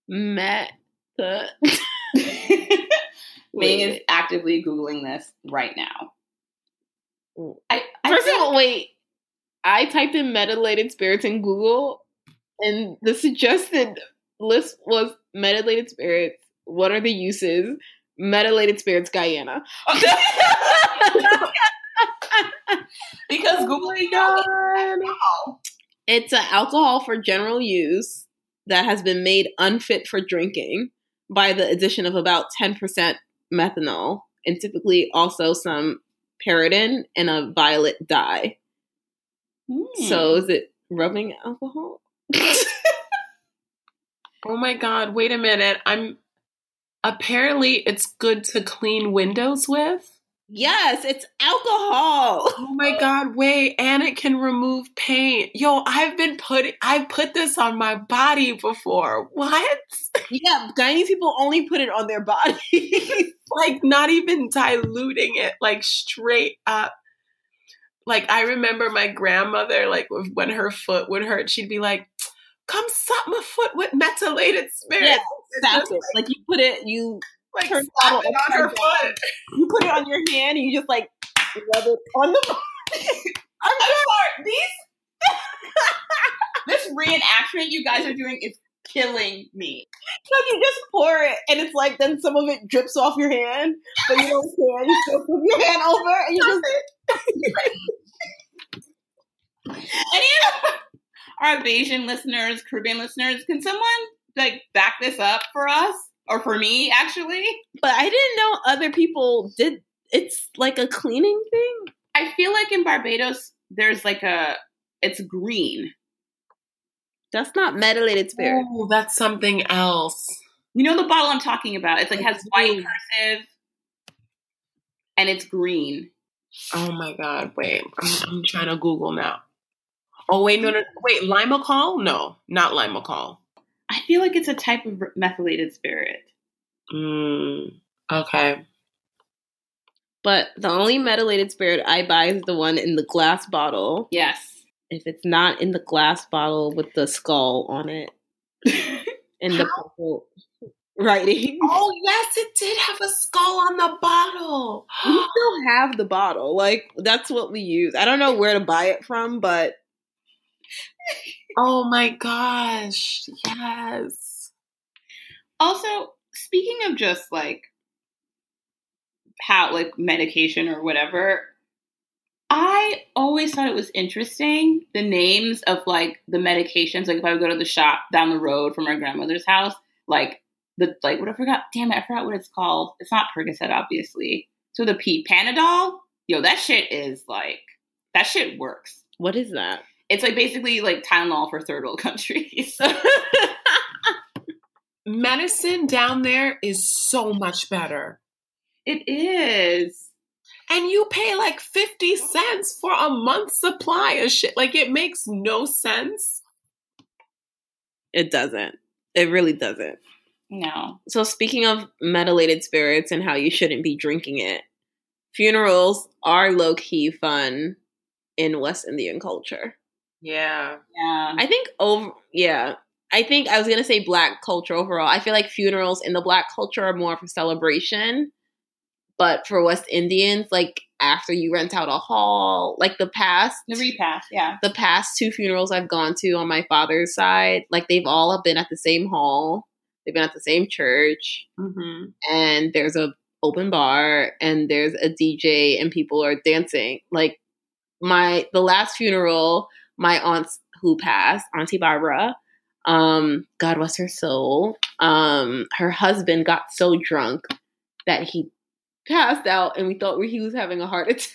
Met *laughs* Ming is actively googling this right now. I, I First of all, wait. I typed in methylated spirits in Google, and the suggested list was methylated spirits. What are the uses? Methylated spirits, Guyana. *laughs* because Oh googling knows It's an alcohol for general use that has been made unfit for drinking by the addition of about 10% methanol and typically also some pyridine and a violet dye. Hmm. So is it rubbing alcohol? *laughs* Oh my god, wait a minute. I'm apparently it's good to clean windows with. Yes, it's alcohol. *laughs* Oh my god, wait, and it can remove paint. Yo, I've been putting I've put this on my body before. What? *laughs* Yeah, Guyanese people only put it on their body. *laughs* like not even diluting it, like straight up. Like I remember my grandmother, like when her foot would hurt, she'd be like, "Come suck my foot with methylated spirit." Stop just it. Like you put it, you like turn slap bottle it on her foot. you put it on your hand, and you just like rub it on the *laughs* I'm sorry. These *laughs* this reenactment you guys are doing is killing me. Like you just pour it, and it's like then some of it drips off your hand, but you don't care. You still put your hand over, and you just *laughs* Any of our Asian listeners, Caribbean listeners, can someone like back this up for us or for me? Actually, But I didn't know other people did. It's like a cleaning thing. I feel like in Barbados there's like a it's green. That's not methylated spirit. Oh, that's something else. You know the bottle I'm talking about? It's like has white Green. cursive and it's green. Oh my god, wait. I'm, I'm trying to Google now. Oh wait, no, no, wait, limacol? No, not limacol. I feel like it's a type of methylated spirit. Mm, okay. But the only methylated spirit I buy is the one in the glass bottle. Yes. If it's not in the glass bottle with the skull on it *laughs* and the purple writing. Oh yes, it did have a skull on the bottle. We still have the bottle. Like that's what we use. I don't know where to buy it from, but oh my gosh, yes. Also, speaking of just like how like medication or whatever, I always thought it was interesting the names of like the medications. Like if I would go to the shop down the road from my grandmother's house, like the like what I forgot. Damn it, I forgot what it's called. It's not Percocet, obviously. So the P Panadol. Yo, that shit is like that shit works. what is that? It's like basically like Tylenol for third world countries. *laughs* Medicine down there is so much better. it is. And you pay like 50 cents for a month's supply of shit. Like it makes no sense. It doesn't. It really doesn't. No. So speaking of methylated spirits and how you shouldn't be drinking it, funerals are low key fun in West Indian culture. Yeah. Yeah. I think over yeah. I think I was gonna say black culture overall. I feel like funerals in the black culture are more of a celebration. But for West Indians, like after you rent out a hall, like the past The repast, yeah. the past two funerals I've gone to on my father's side, like they've all been at the same hall. They've been at the same church Mm-hmm. and there's a open bar and there's a DJ and people are dancing. Like my the last funeral, my aunts who passed, Auntie Barbara, um, God bless her soul, um, her husband got so drunk that he passed out and we thought he was having a heart *laughs* attack.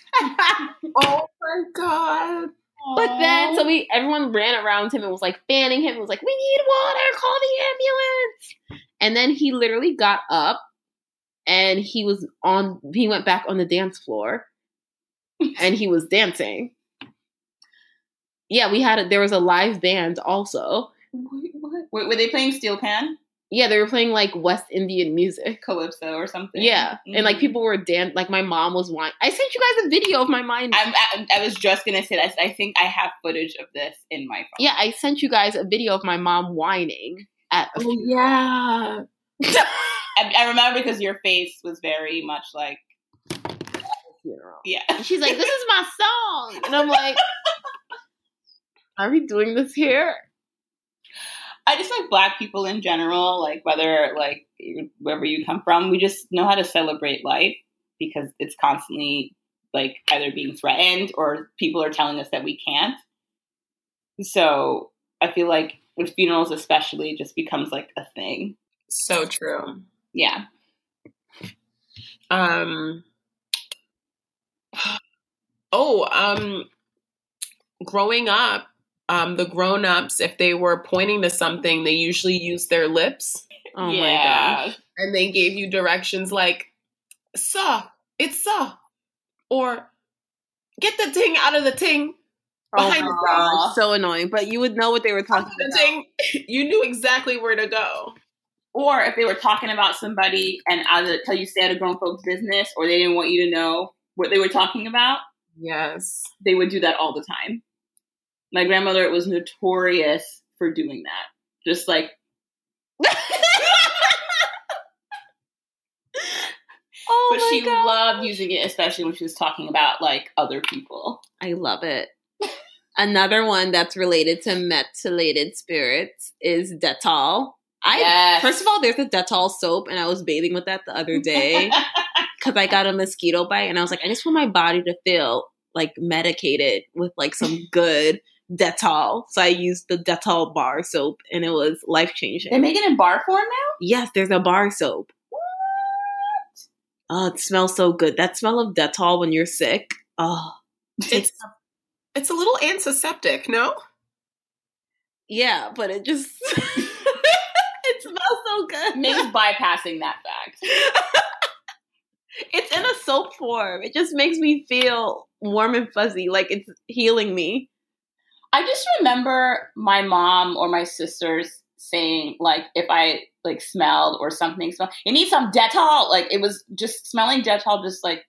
Oh my God. But then, so we everyone ran around him and was like fanning him. and Was like, "We need water! Call the ambulance!" And then he literally got up and he was on. He went back on the dance floor and he was dancing. Yeah, we had a, there was a live band also. Wait, what? Wait, were they playing steel pan, Yeah, they were playing like West Indian music. calypso, or something? Yeah, and like Mhm. people were dan Like my mom was whining. I sent you guys a video of my mind. I'm, I, I was just gonna say that. I think I have footage of this in my phone. yeah, I sent you guys a video of my mom whining at a Oh yeah. *laughs* I, I remember because your face was very much like, funeral. yeah. And she's like, "This is my song," and I'm like, *laughs* "Are we doing this here?" I just like black people in general, like whether like wherever you come from, we just know how to celebrate life because it's constantly like either being threatened or people are telling us that we can't. So I feel like with funerals, especially, it just becomes like a thing. So true. Yeah. Um *gasps* Oh, um growing up, um the grown-ups if they were pointing to something, they usually use their lips Oh my yeah. gosh! and they gave you directions like saw, it's saw or get the ting out of the ting. Oh Behind my the gosh! So annoying, but you would know what they were talking The about. ting, *laughs* you knew exactly where to go. Or if they were talking about somebody and either tell you stay out of grown folks' business or they didn't want you to know what they were talking about, Yes. they would do that all the time. My grandmother was notorious for doing that. Just like *laughs* oh but she God. loved using it, especially when she was talking about like other people. I love it. Another one that's related to methylated spirits is Dettol. I Yes. first of all, there's a Dettol soap, and I was bathing with that the other day *laughs* because I got a mosquito bite, and I was like, I just want my body to feel like medicated with like some *laughs* good Dettol. So I used the Dettol bar soap, and it was life changing. they make it in bar form now. Yes, there's a bar soap. Oh, it smells so good. That smell of Dettol when you're sick. Oh, It's it's a little antiseptic, no? yeah, but it just *laughs* it smells so good. May's bypassing that fact. it's in a soap form. It just makes me feel warm and fuzzy, like it's healing me. I just remember my mom or my sisters saying like if I like smelled or something smelled, you need some Dettol. Like it was just smelling Dettol, just like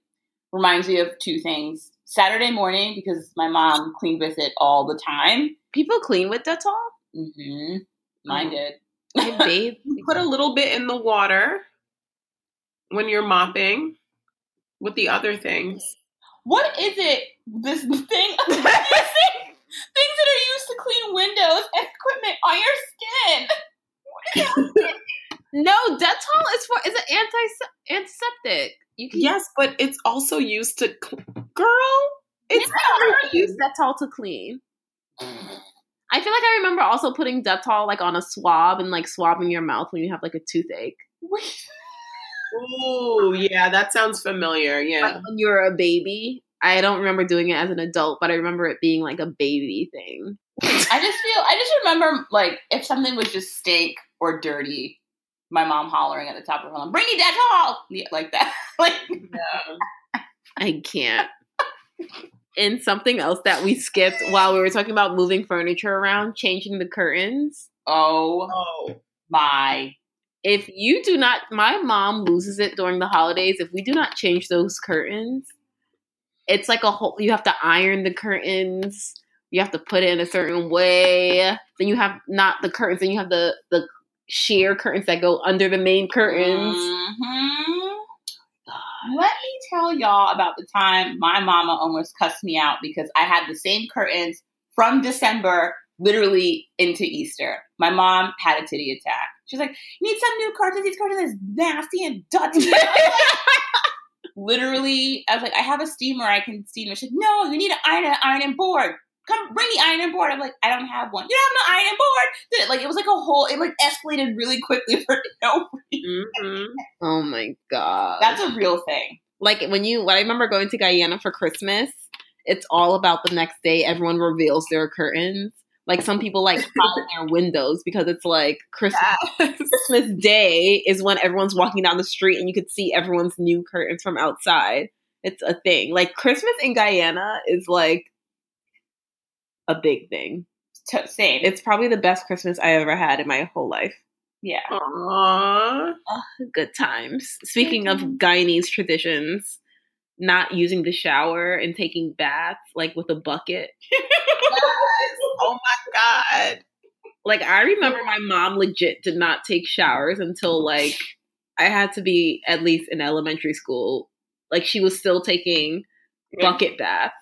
reminds me of two things. Saturday morning because my mom cleaned with it all the time. People clean with Dettol. Mm-hmm. Mine Oh. did. I *laughs* bathe. Put a little bit in the water when you're mopping with the other things. What is it? This *laughs* thing, *laughs* things that are used to clean windows and equipment on your skin. *laughs* no, Dettol is for is an anti antiseptic. You can Yes, but it's also used to, cl- girl. It's never use Dettol to clean. I feel like I remember also putting Dettol like on a swab and like swabbing your mouth when you have like a toothache. Oh, yeah, that sounds familiar. Yeah. Like when you were a baby. I don't remember doing it as an adult, but I remember it being like a baby thing. I just feel I just remember like if something was just stink or dirty, my mom hollering at the top of her lungs, "Bring me Dettol!" Yeah, like that. *laughs* like no. I can't. and something else that we skipped while we were talking about moving furniture around, changing the curtains. oh Oh. my If you do not, my mom loses it during the holidays. If we do not change those curtains, it's like a whole, you have to iron the curtains. You have to put it in a certain way. Then you have not the curtains, then you have the, the sheer curtains that go under the main curtains. Mhm. Let me tell y'all about the time my mama almost cussed me out because I had the same curtains from December literally into Easter. My mom had a titty attack. She's like, "You need some new curtains. These curtains is nasty and dirty." *laughs* I was like- literally, I was like, "I have a steamer. I can steam." it." She's like, "No, you need an iron ironing board." Come bring the ironing board. I'm like, I don't have one. You don't have no ironing board. Like it was like a whole. It like escalated really quickly *laughs* for no Mhm. Oh my god. That's a real thing. like when you when I remember going to Guyana for Christmas, it's all about the next day. Everyone reveals their curtains. Like some people like hide their windows because it's like Christmas Christmas Day is when everyone's walking down the street and you could see everyone's new curtains from outside. It's a thing. Like Christmas in Guyana is like a big thing. T- same. It's probably the best Christmas I ever had in my whole life. yeah. Aww. Good times. Speaking of Guyanese traditions, not using the shower and taking baths like with a bucket. *laughs* Oh my god. Like I remember my mom legit did not take showers until like I had to be at least in elementary school. Like she was still taking bucket baths.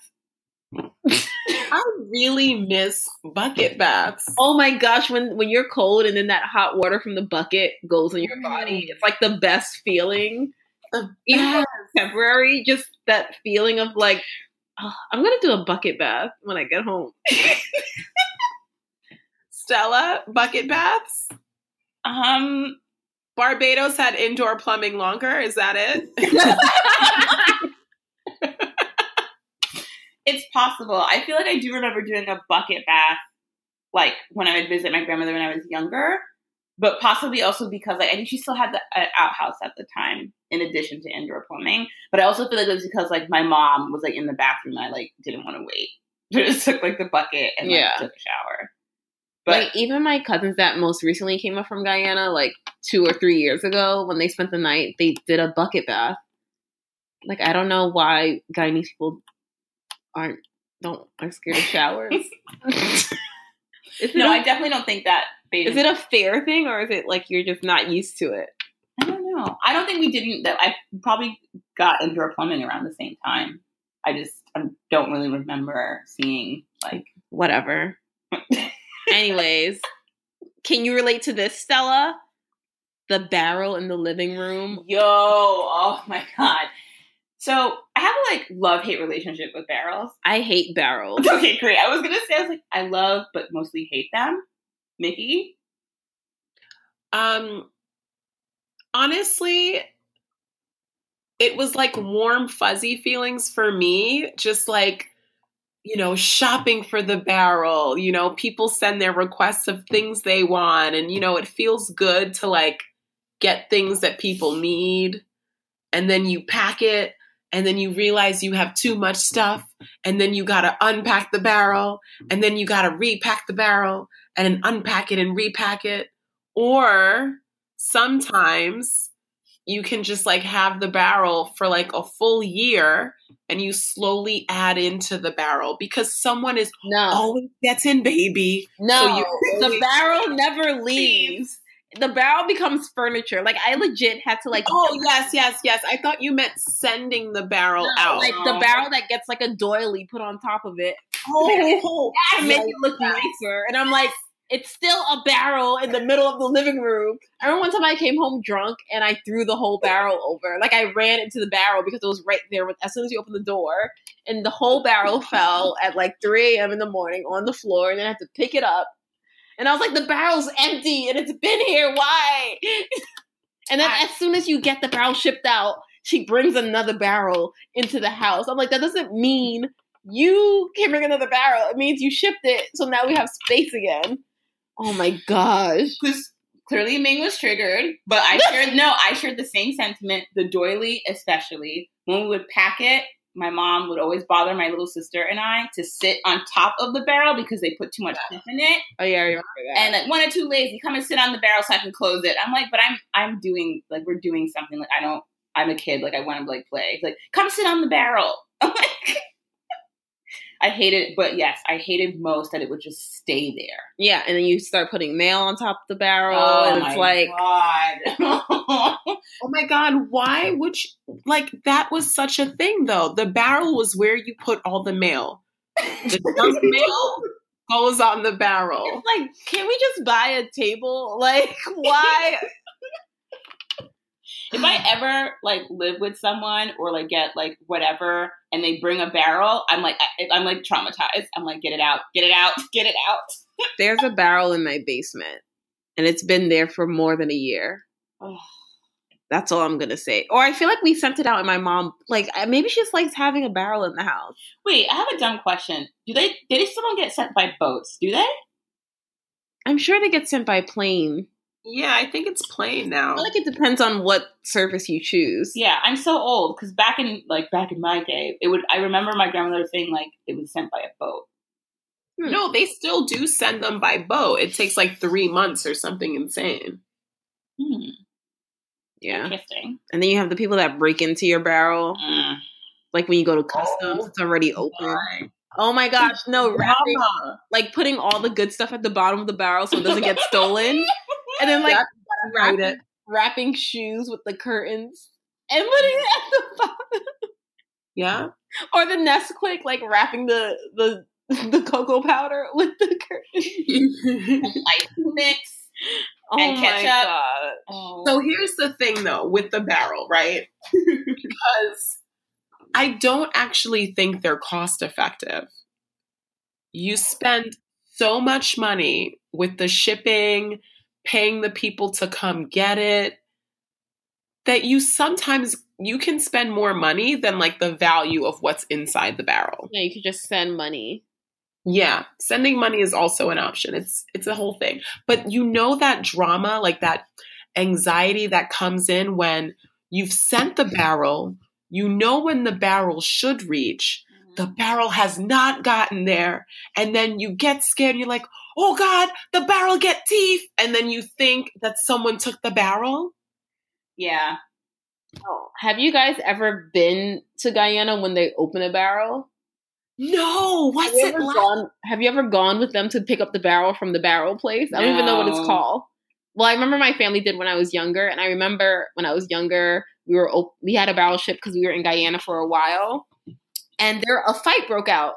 *laughs* I really miss bucket baths. Oh my gosh, when when you're cold and then that hot water from the bucket goes on your body, mm. it's like the best feeling. The *laughs* Even though best. temporary, just that feeling of like, oh, I'm gonna do a bucket bath when I get home. *laughs* Stella, bucket baths. Um. Barbados had indoor plumbing longer. Is that it? *laughs* It's possible. I feel like I do remember doing a bucket bath, like when I would visit my grandmother when I was younger. But possibly also because like, I think she still had the uh, outhouse at the time, in addition to indoor plumbing. But I also feel like it was because like my mom was like in the bathroom. And I like didn't want to wait. *laughs* So I just took like the bucket and like, Yeah. took a shower. But like even my cousins that most recently came up from Guyana, like two or three years ago, when they spent the night, they did a bucket bath. Like I don't know why Guyanese people aren't don't are scared of showers. *laughs* *laughs* no, I definitely don't think that. Is it a fair thing or is it like you're just not used to it? I don't know. I don't think we didn't. That I probably got indoor plumbing around the same time. I just I don't really remember seeing like. Whatever. *laughs* Anyways, can you relate to this, Stella? The barrel in the living room. Yo, oh my god. So I have a like love hate relationship with barrels. I hate barrels. *laughs* Okay, great. I was gonna say I was like I love but mostly hate them. Mickey, Um, honestly, it was like warm, fuzzy feelings for me. Just like, you know, shopping for the barrel. You know, people send their requests of things they want, and, you know, it feels good to like get things that people need. And then you pack it, and then you realize you have too much stuff, and then you gotta unpack the barrel, and then you gotta repack the barrel, and then unpack it and repack it. Or sometimes you can just like have the barrel for like a full year and you slowly add into the barrel because someone is No, always gets in baby. no, so you- the barrel never leaves. The barrel becomes furniture. Like I legit had to like Oh yes, yes, yes. I thought you meant sending the barrel No, out. like the barrel that gets like a doily put on top of it oh, *laughs* to make it look nicer. And I'm like, it's still a barrel in the middle of the living room. I remember one time I came home drunk and I threw the whole barrel over. Like I ran into the barrel because it was right there with, as soon as you open the door. And the whole barrel *laughs* fell at like 3 a.m. in the morning on the floor. And then I had to pick it up. And I was like, the barrel's empty and it's been here. Why? *laughs* and then I- as soon as you get the barrel shipped out, she brings another barrel into the house. I'm like, that doesn't mean you can bring another barrel. It means you shipped it, so now we have space again. Oh my gosh. Because clearly Ming was triggered, but I *laughs* shared no, I shared the same sentiment. The doily, especially when we would pack it, my mom would always bother my little sister and I to sit on top of the barrel because they put too much stuff in it. Oh yeah, I remember that. And like one or two lazy, come and sit on the barrel so I can close it. I'm like, but I'm I'm doing like we're doing something like I don't. I'm a kid, like I want to like play. It's like, come sit on the barrel. *laughs* I'm like, I hated it, but yes, I hated most that it would just stay there. yeah, and then you start putting mail on top of the barrel, Oh and it's like God. *laughs* oh my god, why would you like that was such a thing though. The barrel was where you put all the mail. The *laughs* mail goes on the barrel. it's like, can we just buy a table? *laughs* Like, why? If I *sighs* ever like live with someone or like get like whatever and they bring a barrel, I'm like I, I'm like traumatized. I'm like get it out, get it out, *laughs* get it out. *laughs* There's a barrel in my basement, and it's been there for more than a year. That's all I'm gonna say. Or I feel like we sent it out, and my mom, like, maybe she just likes having a barrel in the house. Wait, I have a dumb question. Do they did someone get sent by boats? Do they? I'm sure they get sent by plane. Yeah, I think it's plane now. I feel like it depends on what service you choose. Yeah, I'm so old because back in like back in my day, it would. I remember my grandmother saying like it was sent by a boat. no, they still do send them by boat. It takes like three months or something insane. Hmm, Yeah. interesting. And then you have the people that break into your barrel, Mm. like when you go to customs, Oh. it's already open. Oh my gosh, no, wrapping, like putting all the good stuff at the bottom of the barrel so it doesn't get *laughs* stolen. And then like wrapping, it. wrapping shoes with the curtains and putting it at the bottom. Yeah. Or the Nesquik, like wrapping the the *laughs* the cocoa powder with the curtains. *laughs* Ice mix. Oh And my ketchup. Oh. So here's the thing though with the barrel, right? because I don't actually think they're cost effective. You spend so much money with the shipping, paying the people to come get it that you sometimes you can spend more money than like the value of what's inside the barrel. Yeah, you could just send money. Yeah, sending money is also an option. It's it's a whole thing. But you know that drama, like that anxiety that comes in when you've sent the barrel, you know when the barrel should reach, mm-hmm. the barrel has not gotten there, and then you get scared and you're like, "Oh god, the barrel get teeth." And then you think that someone took the barrel? yeah. Oh, have you guys ever been to Guyana when they open a barrel? No, what's have it like? gone? Have you ever gone with them to pick up the barrel from the barrel place? I don't even know what it's called. Well, I remember my family did when I was younger, and I remember when I was younger, we were op- we had a barrel ship because we were in Guyana for a while, and there a fight broke out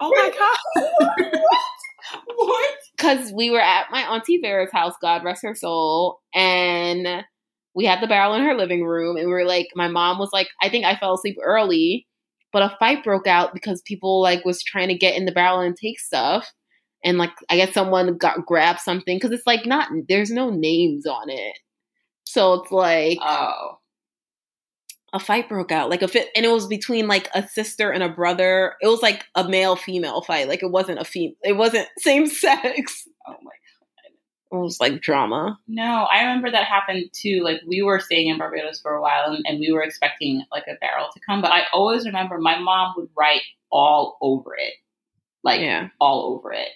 Oh my *laughs* god. *laughs* What? because we were at my auntie Vera's house, God rest her soul, and we had the barrel in her living room, and we were like, my mom was like, I think I fell asleep early, but a fight broke out because people like was trying to get in the barrel and take stuff, and like I guess someone got grabbed something because it's like not there's no names on it, so it's like Oh. A fight broke out, like a fit, and it was between like a sister and a brother. It was like a male female fight, like it wasn't a fem, it wasn't *laughs* same sex. Oh my. God. It was like drama. No, I remember that happened too. Like we were staying in Barbados for a while, and, and we were expecting like a barrel to come. But I always remember my mom would write all over it, like Yeah. all over it.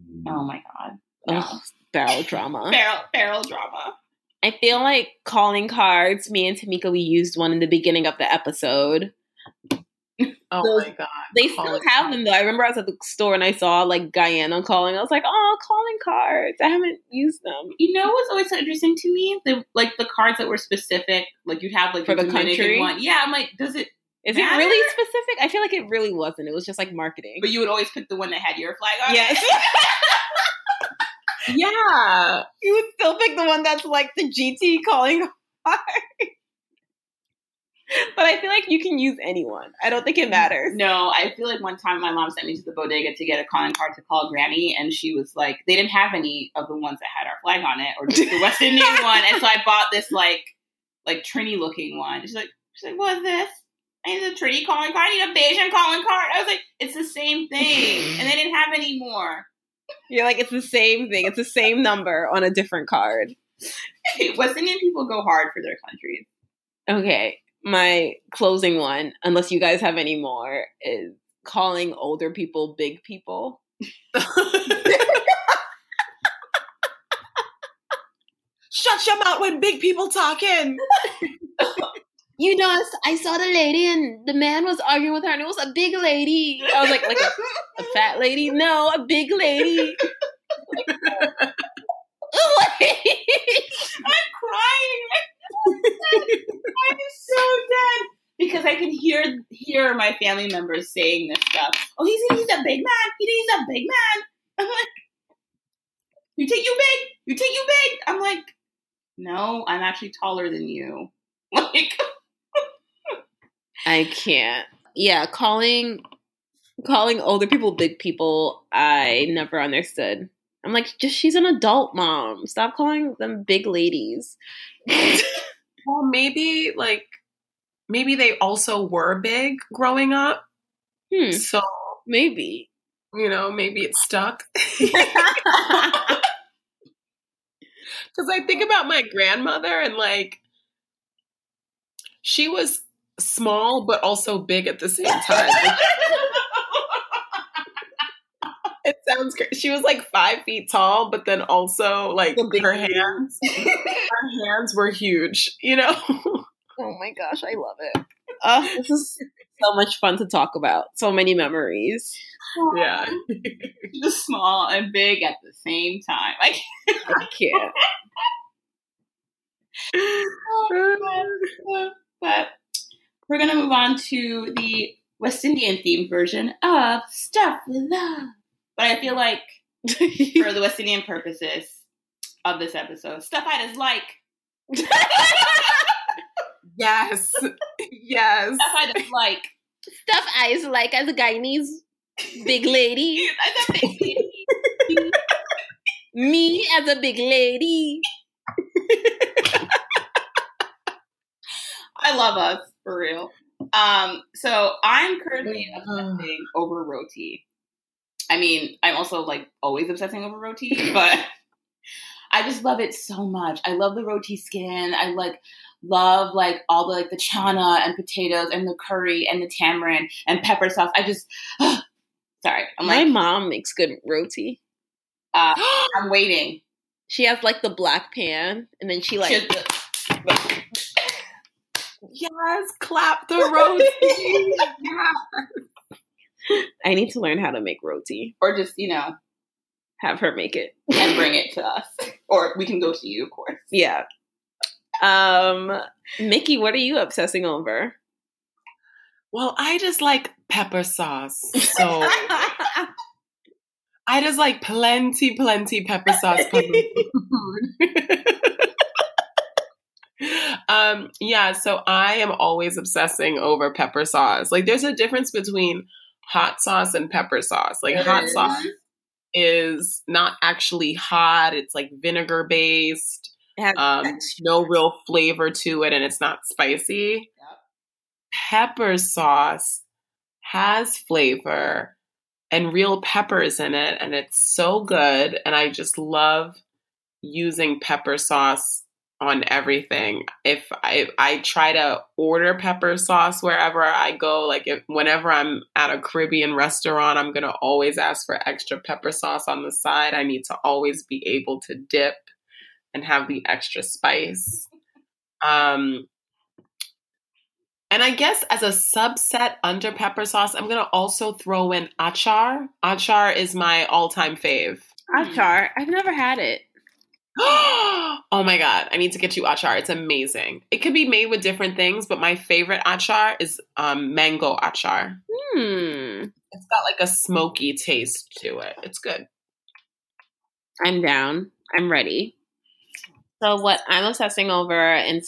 Mm. Oh my god. Ugh, barrel drama. Barrel barrel drama. I feel like calling cards. Me and Tamika, we used one in the beginning of the episode. Oh Those- my god. They still Calling have them though. I remember I was at the store and I saw like Guyana calling. I was like, oh, calling cards. I haven't used them. You know what's always so interesting to me? The like the cards that were specific, like you'd have like For the Dominican country? one. Yeah, I'm like, does it? Is Matter? it really specific? I feel like it really wasn't. It was just like marketing. But you would always pick the one that had your flag on. Yes. it. *laughs* *laughs* Yeah. you would still pick the one that's like the GT calling card. *laughs* but I feel like you can use anyone. I don't think it matters. No, I feel like one time my mom sent me to the bodega to get a calling card to call Granny, and she was like, they didn't have any of the ones that had our flag on it, or just the West *laughs* Indian one, and so I bought this like like Trini looking one. She's like, she's like, what's this? I need a Trini calling card. I need a Bajan calling card. I was like, it's the same thing, and they didn't have any more. You're like, it's the same thing. It's the same number on a different card. *laughs* West Indian people go hard for their countries. Okay. My closing one, unless you guys have any more, is calling older people big people. *laughs* Shut your mouth when big people talking. *laughs* You know, I saw the lady and the man was arguing with her, and it was a big lady. I was like, like a, a fat lady? No, a big lady. *laughs* I'm crying. I'm so dead because I can hear hear my family members saying this stuff. Oh, he's he's a big man. He's a big man. I'm like, you think you big? You think you big? I'm like, no, I'm actually taller than you. *laughs* Like, I can't. Yeah, calling calling older people big people, I never understood. I'm like, just she's an adult mom. Stop calling them big ladies. *laughs* Well, maybe like maybe they also were big growing up. Hmm, So, maybe. you know, maybe it stuck. *laughs* *laughs* Because I think about my grandmother and like she was small but also big at the same time. *laughs* it sounds great. She was like five feet tall, but then also like A her hands, *laughs* her hands were huge. You know. oh my gosh, I love it. Oh, this is so much fun to talk about. So many memories. yeah. *laughs* just small and big at the same time. Like, I can't. but we're gonna move on to the West Indian themed version of Stuff with Love. But I feel like *laughs* for the West Indian purposes of this episode, stuff I just like. yes. Yes. Stuff I just like. Stuff I like as a Guyanese big lady. *laughs* I thought they- Me as a big lady. I love us for real. Um, so I'm currently obsessing over roti. I mean, I'm also like always obsessing over roti, *laughs* but I just love it so much. I love the roti skin. I like love like all the like the chana and potatoes and the curry and the tamarind and pepper sauce. I just *gasps* sorry. I'm My like mom makes good roti. uh, *gasps* I'm waiting. She has like the black pan, and then she like She yes. Clap the *laughs* roti. yeah. I need to learn how to make roti. or just you know Have her make it. and bring it to us, or we can go to you, of course. Yeah. Um, Mickey, what are you obsessing over? Well, I just like pepper sauce. So *laughs* I just like plenty, plenty pepper sauce. on the food. Um, yeah, so I am always obsessing over pepper sauce. Like, there's a difference between hot sauce and pepper sauce. Like, hot sauce is not actually hot; it's like vinegar based. Um, no real flavor to it, and it's not spicy. Pepper sauce has flavor and real peppers in it, and it's so good. And I just love using pepper sauce on everything. If I I try to order pepper sauce wherever I go, like if whenever I'm at a Caribbean restaurant, I'm gonna always ask for extra pepper sauce on the side. I need to always be able to dip and have the extra spice. Um, and I guess as a subset under pepper sauce, I'm gonna also throw in achar. Achar is my all-time fave. Achar. I've never had it. *gasps* oh my god, I need to get you achar. It's amazing. It could be made with different things, but my favorite achar is um, mango achar. Hmm. It's got like a smoky taste to it. It's good. I'm down. I'm ready. So what I'm obsessing over, and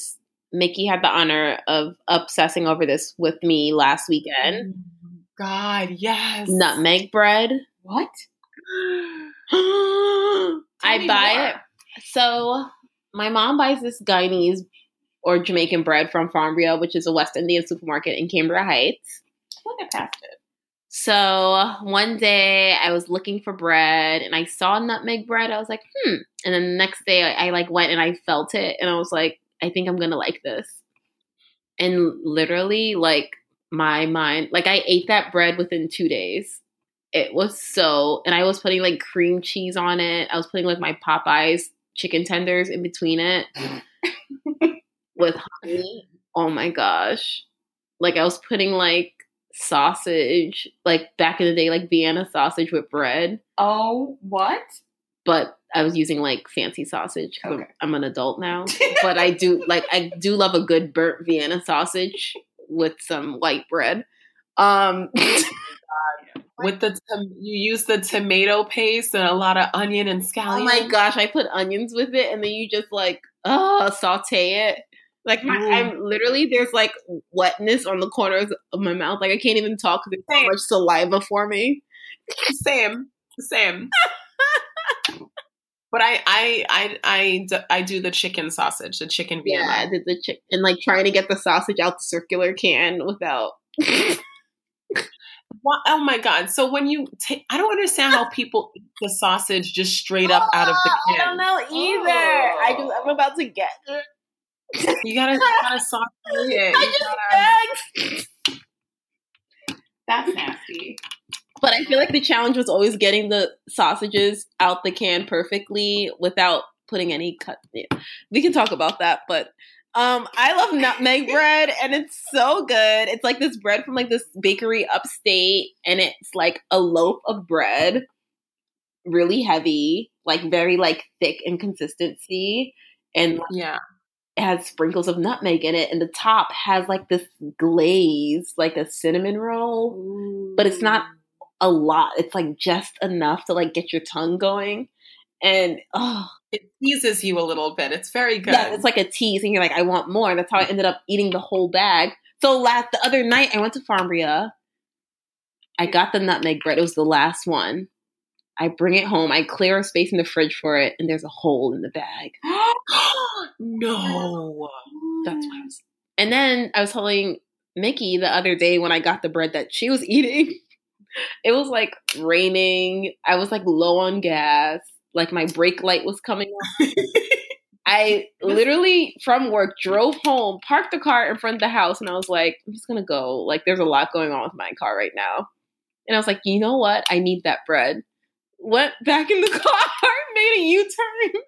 Mickey had the honor of obsessing over this with me last weekend. *gasps* God, yes. Nutmeg bread. What? *gasps* I buy more. it. So my mom buys this Guyanese or Jamaican bread from Farmbria, which is a West Indian supermarket in Cambria Heights. Look at past it. So one day I was looking for bread and I saw nutmeg bread. I was like, hmm. And then the next day I, I like went and I felt it and I was like, I think I'm gonna like this. And literally, like my mind, like I ate that bread within two days. It was so, and I was putting like cream cheese on it. I was putting like my Popeyes chicken tenders in between it *laughs* with honey. Oh my gosh. Like I was putting like sausage, like back in the day, like Vienna sausage with bread, Oh, what? but I was using like fancy sausage 'cause Okay. I'm, I'm an adult now. *laughs* but I do like I do love a good burnt Vienna sausage with some white bread. Um *laughs* With the tom- you use the tomato paste and a lot of onion and scallion. Oh my gosh, I put onions with it, and then you just like, oh, saute it. Like my. I'm mm. literally there's like wetness on the corners of my mouth. Like I can't even talk because there's so much saliva forming. Same, same. *laughs* but I, I, I, I, I do the chicken sausage, the chicken Yeah, I did the chick and like trying to get the sausage out the circular can without. *laughs* Wha- Oh my god! So when you take, I don't understand how people eat the sausage just straight up out of the can. I don't know either. I just I'm oh. about to get it. *laughs* You gotta, you gotta saute *laughs* it. I You just gotta- begged. That's nasty. But I feel like the challenge was always getting the sausages out the can perfectly without putting any cut. yeah. We can talk about that, but um, I love nutmeg bread, and it's so good. It's like this bread from like this bakery upstate, and it's like a loaf of bread, really heavy, like very like thick in consistency, and yeah. it has sprinkles of nutmeg in it, and the top has like this glaze, like a cinnamon roll But it's not- a lot. It's like just enough to like get your tongue going. And oh, It teases you a little bit. It's very good. yeah, it's like a tease, and you're like, I want more. That's how I ended up eating the whole bag. So last the other night, I went to Farmbria. I got the nutmeg bread. It was the last one. I bring it home. I clear a space in the fridge for it, and there's a hole in the bag. *gasps* no. That's why I was. *gasps* And then I was telling Mickey the other day when I got the bread that she was *laughs* eating. It was like raining. I was like low on gas. Like my brake light was coming on. *laughs* I literally from work drove home, parked the car in front of the house, and I was like, I'm just gonna go. Like, there's a lot going on with my car right now. And I was like, you know what? I need that bread. Went back in the *laughs* car, made a U turn,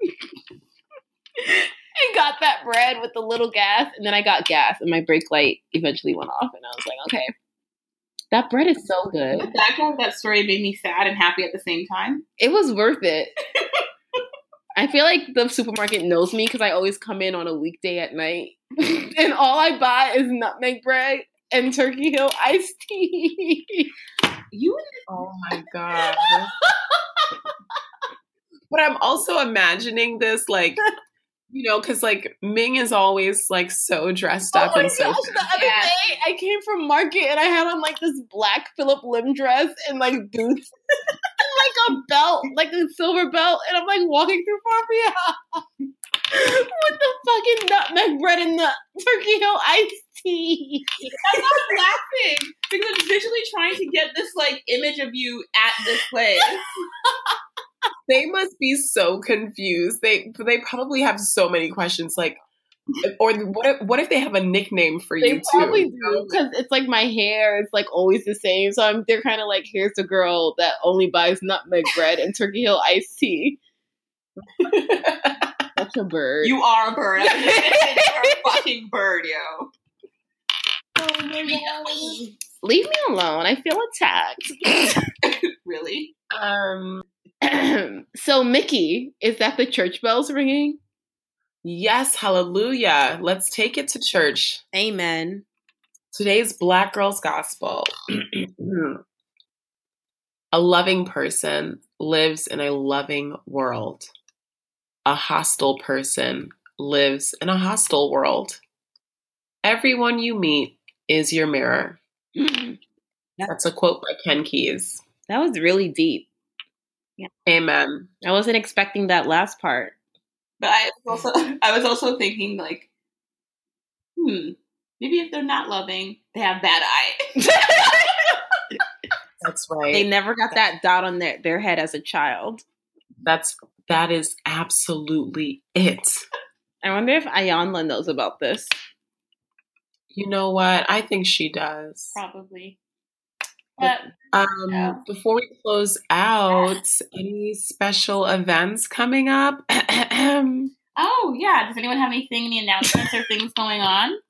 and got that bread with the little gas. And then I got gas, and my brake light eventually went off. And I was like, okay, that bread is so good. The background of that story made me sad and happy at the same time. It was worth it. *laughs* I feel like the supermarket knows me because I always come in on a weekday at night, *laughs* and all I buy is nutmeg bread and Turkey Hill iced tea. *laughs* You Oh my god. but I'm also imagining this like you know, because like Ming is always like so dressed up oh my and so gosh! The other Yes. day, I came from market and I had on like this black Phillip Lim dress and like boots *laughs* and like a belt, like a silver belt, and I'm like walking through Farbia *laughs* with the fucking nutmeg bread and the Turkey Hill iced tea. *laughs* I'm not laughing because I'm visually trying to get this like image of you at this place. They must be so confused. They they probably have so many questions like or what if, what if they have a nickname for They you probably too? do because it's like my hair is like always the same. So I'm they're kind of like, here's the girl that only buys nutmeg bread and Turkey Hill iced tea. *laughs* such a bird. You are a bird. *laughs* You're a fucking bird, yo. Leave me alone. I feel attacked. *laughs* Really? Um, *clears throat* so, Mickey, is that the church bells ringing? yes, hallelujah. Let's take it to church. Amen. Today's Black Girls Gospel. *clears throat* a loving person lives in a loving world. A hostile person lives in a hostile world. Everyone you meet is your mirror. *clears throat* That's a quote by Ken Keyes. That was really deep. Amen. I wasn't expecting that last part. But I was also *laughs* I was also thinking like, hmm, maybe if they're not loving, they have bad eye. *laughs* That's right. They never got that dot on their, their head as a child. That's that is absolutely it. I wonder if Iyanla knows about this. You know what? I think she does. Probably. But Um, Yeah. Before we close out, any special events coming up? *clears throat* oh yeah, does anyone have anything, any announcements or things going on? *clears throat*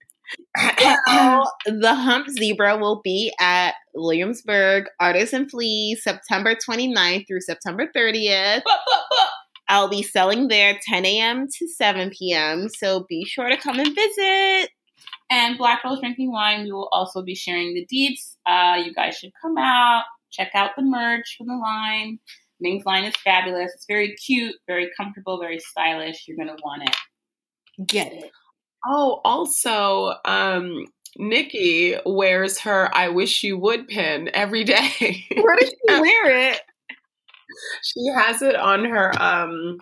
So, the Hump Zebra will be at Williamsburg Artisan Flea September 29th through September 30th. But, but, but. I'll be selling there 10 a.m. to 7 p.m. So be sure to come and visit. And Black Girls Drinking Wine, we will also be sharing the deets. Uh, you guys should come out, check out the merch from the line. Ming's line is fabulous. It's very cute, very comfortable, very stylish. You're gonna want it. Get it. oh, also, um, Nikki wears her "I wish you would" pin every day. Where does she *laughs* wear it? she has it on her. Um,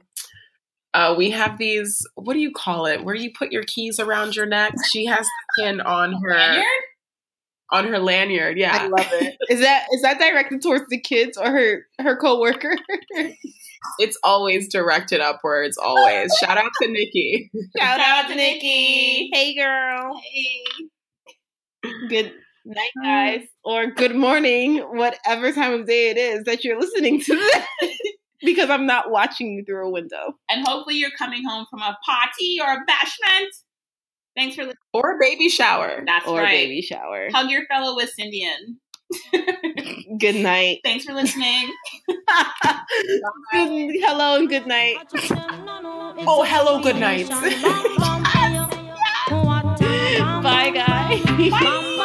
uh, we have these. What do you call it? Where you put your keys around your neck? She has the pin on her Lanyard? on her lanyard. Yeah. I love it. *laughs* Is that is that directed towards the kids or her her coworker? *laughs* it's always directed upwards. Always. Shout out to Nikki. *laughs* Shout out to Nikki. Hey girl. Hey. Good night, guys, or good morning, whatever time of day it is that you're listening to this. Because I'm not watching you through a window. And hopefully you're coming home from a party or a bashment. Thanks for listening. Or a baby shower. That's or right. baby shower. Hug your fellow West Indian. *laughs* Good night. Thanks for listening. *laughs* good, hello and good night. Oh, hello, good night. *laughs* Bye, guys. Bye.